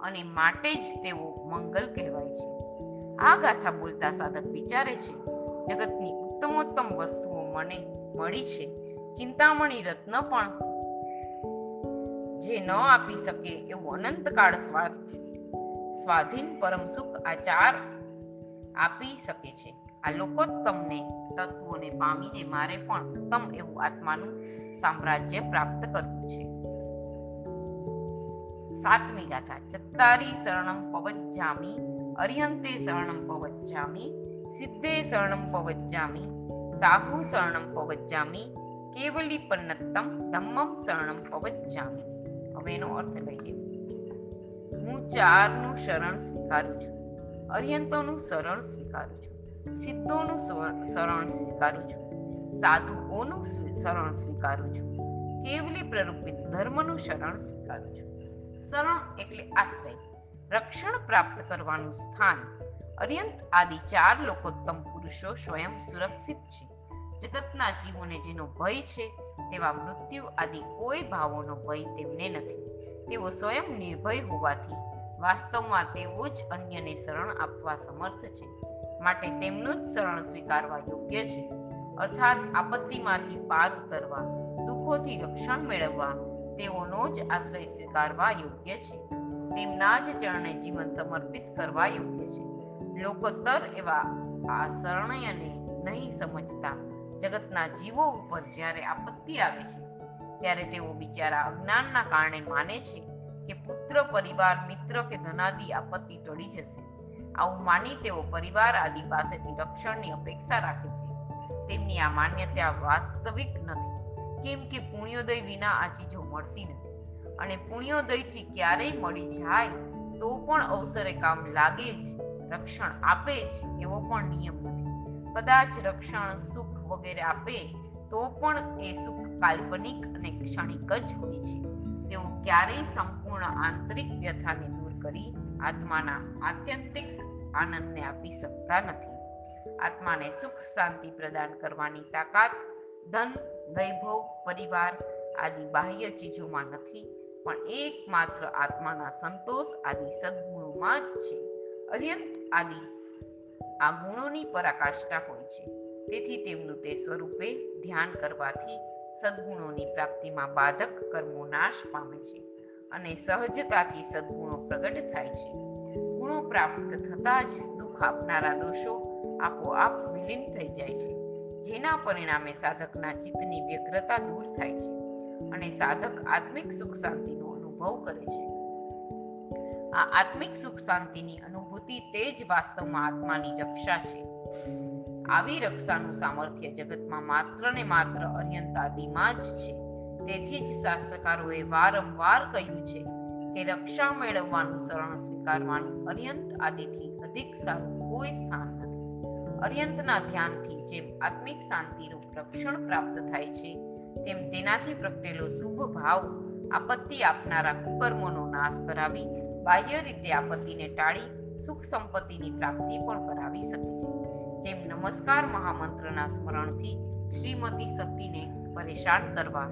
[SPEAKER 1] અને માટે જ તેઓ મંગલ કહેવાય છે. આ ગાથા બોલતા સાધક વિચારે છે, જગતની ઉત્તમોત્તમ વસ્તુઓ મને મળી છે. ચિંતામણી રત્ન પણ જે ન આપી શકે એવું અનંતકાળ સ્વાદ સ્વાધીન પરમ સુખ આ ચાર આપી શકે છે. આ લોકોત્તમને, તત્વોને પામીને મારે પણ ઉત્તમ એવું આત્માનું સામ્રાજ્ય પ્રાપ્ત કરવું છે. સાતમી ગાથા, ચત્તારી શરણમ પવજ્જામી, અરિહંતે શરણમ પવજ્જામી સિદ્ધે શરણમ પવજ્જામી સાહુ શરણમ પવજ્જામી કેવલી પન્નત્તમ ધમ્મમ શરણમ પવજ્જામી હવે એનો અર્થ લઈએ હું ચારનું શરણ સ્વીકારું છું, અર્યંતોનું શરણ સ્વીકારું છું, સિદ્ધોનું શરણ સ્વીકારું છું, સાધુઓનું શરણ સ્વીકારું છું, કેવલી પ્રરૂપિત ધર્મનું શરણ સ્વીકારું છું. શરણ એટલે આશ્રય, રક્ષણ પ્રાપ્ત કરવાનું સ્થાન અર્યંત આદિ ચાર લોકોત્તમ પુરુષો સ્વયં સુરક્ષિત છે. જગતના જીવોને જેનો ભય છે તેવા મૃત્યુ આદિ કોઈ ભાવોનો ભય તેમને નથી. તેઓ સ્વયં નિર્ભય હોવાથી વાસ્તવમાં તેઓ જ અન્યને શરણ આપવા સમર્થ છે. માટે તેમનું જ શરણ સ્વીકારવા યોગ્ય છે. અર્થાત આપત્તિમાંથી પાર ઉતરવા, દુઃખોથી રક્ષણ મેળવવા તેઓનો જ આશ્રય સ્વીકારવા યોગ્ય છે. તેમના જ ચરણે જીવન સમર્પિત કરવા યોગ્ય છે. લોકોત્તર એવા આ શરણયને નહીં સમજતા. જગતના જીવો ઉપર જ્યારે આપત્તિ આવે છે, ત્યારે તેઓ બિચારા અજ્ઞાનના કારણે માને છે કે પુત્ર, પરિવાર, મિત્ર કે ધનાદિ આપત્તિ ટળી જશે. આવું માની તેઓ પરિવાર આદિ પાસેથી રક્ષણની અપેક્ષા રાખે છે. તેમની આ માન્યતા વાસ્તવિક નથી. કેમ કે પુણ્યોદય વિના આ ચીજો મળતી નથી. અને પુણ્યોદયથી ક્યારેય મળી જાય તો પણ અવસરે કામ લાગે જ. રક્ષણ આપે જ એવો પણ નિયમ નથી. કદાચ રક્ષણ સુખ વગેરે આપે, તો પણ એ સુખ કાલ્પનિક અને ક્ષણિક જ હોય છે. તેઓ ક્યારેય સંપૂર્ણ આંતરિક વ્યથાને દૂર કરી આત્માના આત્યંતિક આનંદને આપી શકતા નથી. આત્માને સુખ શાંતિ પ્રદાન કરવાની તાકાત, ધન, વૈભવ, પરિવાર આદિ બાહ્ય ચીજોમાં નથી, પણ એકમાત્ર આત્માના સંતોષ આદિ સદગુણોમાં જ છે. અર્યંત આદિ. આ ગુણોની પરાકાષ્ઠા હોય છે. તેથી તેમનું તે સ્વરૂપે ધ્યાન કરવાથી સદગુણોની પ્રાપ્તિમાં બાધક કર્મો નાશ પામે છે અને સહજતાથી સદગુણો પ્રગટ થાય છે. ગુણો પ્રાપ્ત થતાં જ દુઃખ આપનારા દોષો આપોઆપ વિલીન થઈ જાય છે, જેના પરિણામે સાધકના ચિત્તની વ્યગ્રતા દૂર થાય છે અને સાધક આત્મિક સુખ શાંતિનો અનુભવ કરે છે. આ આત્મિક સુખ શાંતિની અનુભૂતિ તે જ વાસ્તવમાં આત્માની રક્ષા છે. આવી રક્ષાનું સામર્થ્ય જગતમાં માત્ર ને માત્ર અર્યંતાદિમાં જ છે. તેથી જ શાસ્ત્રકારોએ વારંવાર કહ્યું છે કે રક્ષા મેળવવાનું શરણ સ્વીકારવાનું અર્યંત આદિથી અધિક સારું કોઈ સ્થાન નથી. અર્યંતના ધ્યાનથી જેમ આત્મિક શાંતિનું રક્ષણ પ્રાપ્ત થાય છે, તેમ તેનાથી પ્રગટેલો શુભ ભાવ આપત્તિ આપનારા કુકર્મોનો નાશ કરાવી બાહ્ય રીતે આપત્તિને ટાળી સુખ સંપત્તિની પ્રાપ્તિ પણ કરાવી શકે છે. જેમ નમસ્કાર મહામંત્રના સ્મરણથી શ્રીમતી શક્તિને પરેશાન કરવા,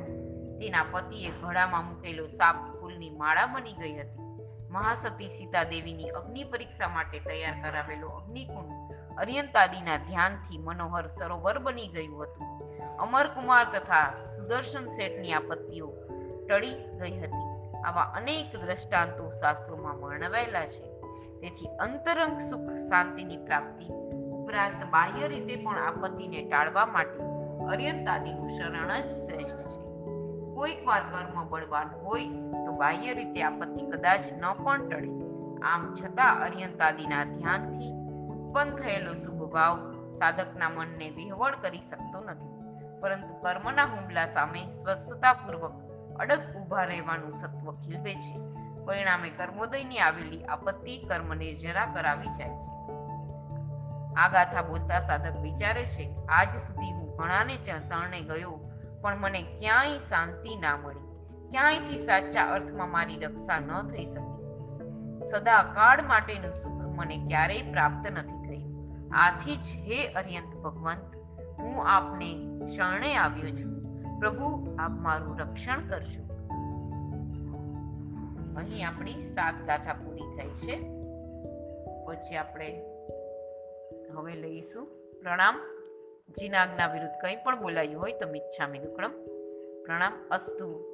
[SPEAKER 1] તેના પતિએ ઘડામાં મૂકેલો સાપ ફૂલની માળા બની ગઈ હતી. મહાસતી સીતા દેવીની અગ્નિ પરીક્ષા માટે તૈયાર કરાવેલો અગ્નિકુંડ અર્યંતાદીના ધ્યાનથી મનોહર સરોવર બની ગયું હતું. અમરકુમાર તથા સુદર્શન શેઠની આપત્તિઓ ટળી ગઈ હતી. આવા અનેક દ્રષ્ટાંતો શાસ્ત્રોમાં વર્ણવાયેલા છે. તેથી અંતરંગ સુખ શાંતિની પ્રાપ્તિ ઉપરાંત બાહ્ય રીતે પણ આપત્તિને ટાળવા માટે અર્યંતાદીનું શરણ જ શ્રેષ્ઠ છે. કોઈક વાર કર્મ બળવાન હોય તો બાહ્ય રીતે આપત્તિ કદાચ ન પણ ટળે. આમ છતાં અર્યંતાદીના ધ્યાનથી ઉત્પન્ન થયેલો શુભ ભાવ સાધકના મનને વિહવળ કરી શકતો નથી. પરંતુ કર્મના હુમલા સામે સ્વસ્થતાપૂર્વક અડગ ઊભા રહેવાનું સત્વ ખીલવે છે. પરિણામે કર્મોદયની આવેલી આપત્તિ કર્મને જરા કરાવી જાય છે. આ ગાથા બોલતા સાધક વિચારે છે, આજ સુધી હું ઘણાને શરણે ગયો, પણ મને ક્યાંય શાંતિ ના મળી. ક્યાંયથી સાચા અર્થમાં મારી રક્ષા ન થઈ શકી. સદા કાળ માટેનું સુખ મને ક્યારેય પ્રાપ્ત નથી થયું. આથી જ હે અર્યંત ભગવંત, હું આપને શરણે આવ્યો છું. પ્રભુ, આપ મારું રક્ષણ કરજો. અહીં આપણી સાત ગાથા પૂરી થઈ છે. પછી આપણે હવે લઈશું પ્રણામ. જીના આજ્ઞા વિરુદ્ધ કંઈ પણ બોલાયું હોય તો મિચ્છામી દુક્કડમ પ્રણામ, અસ્તુ.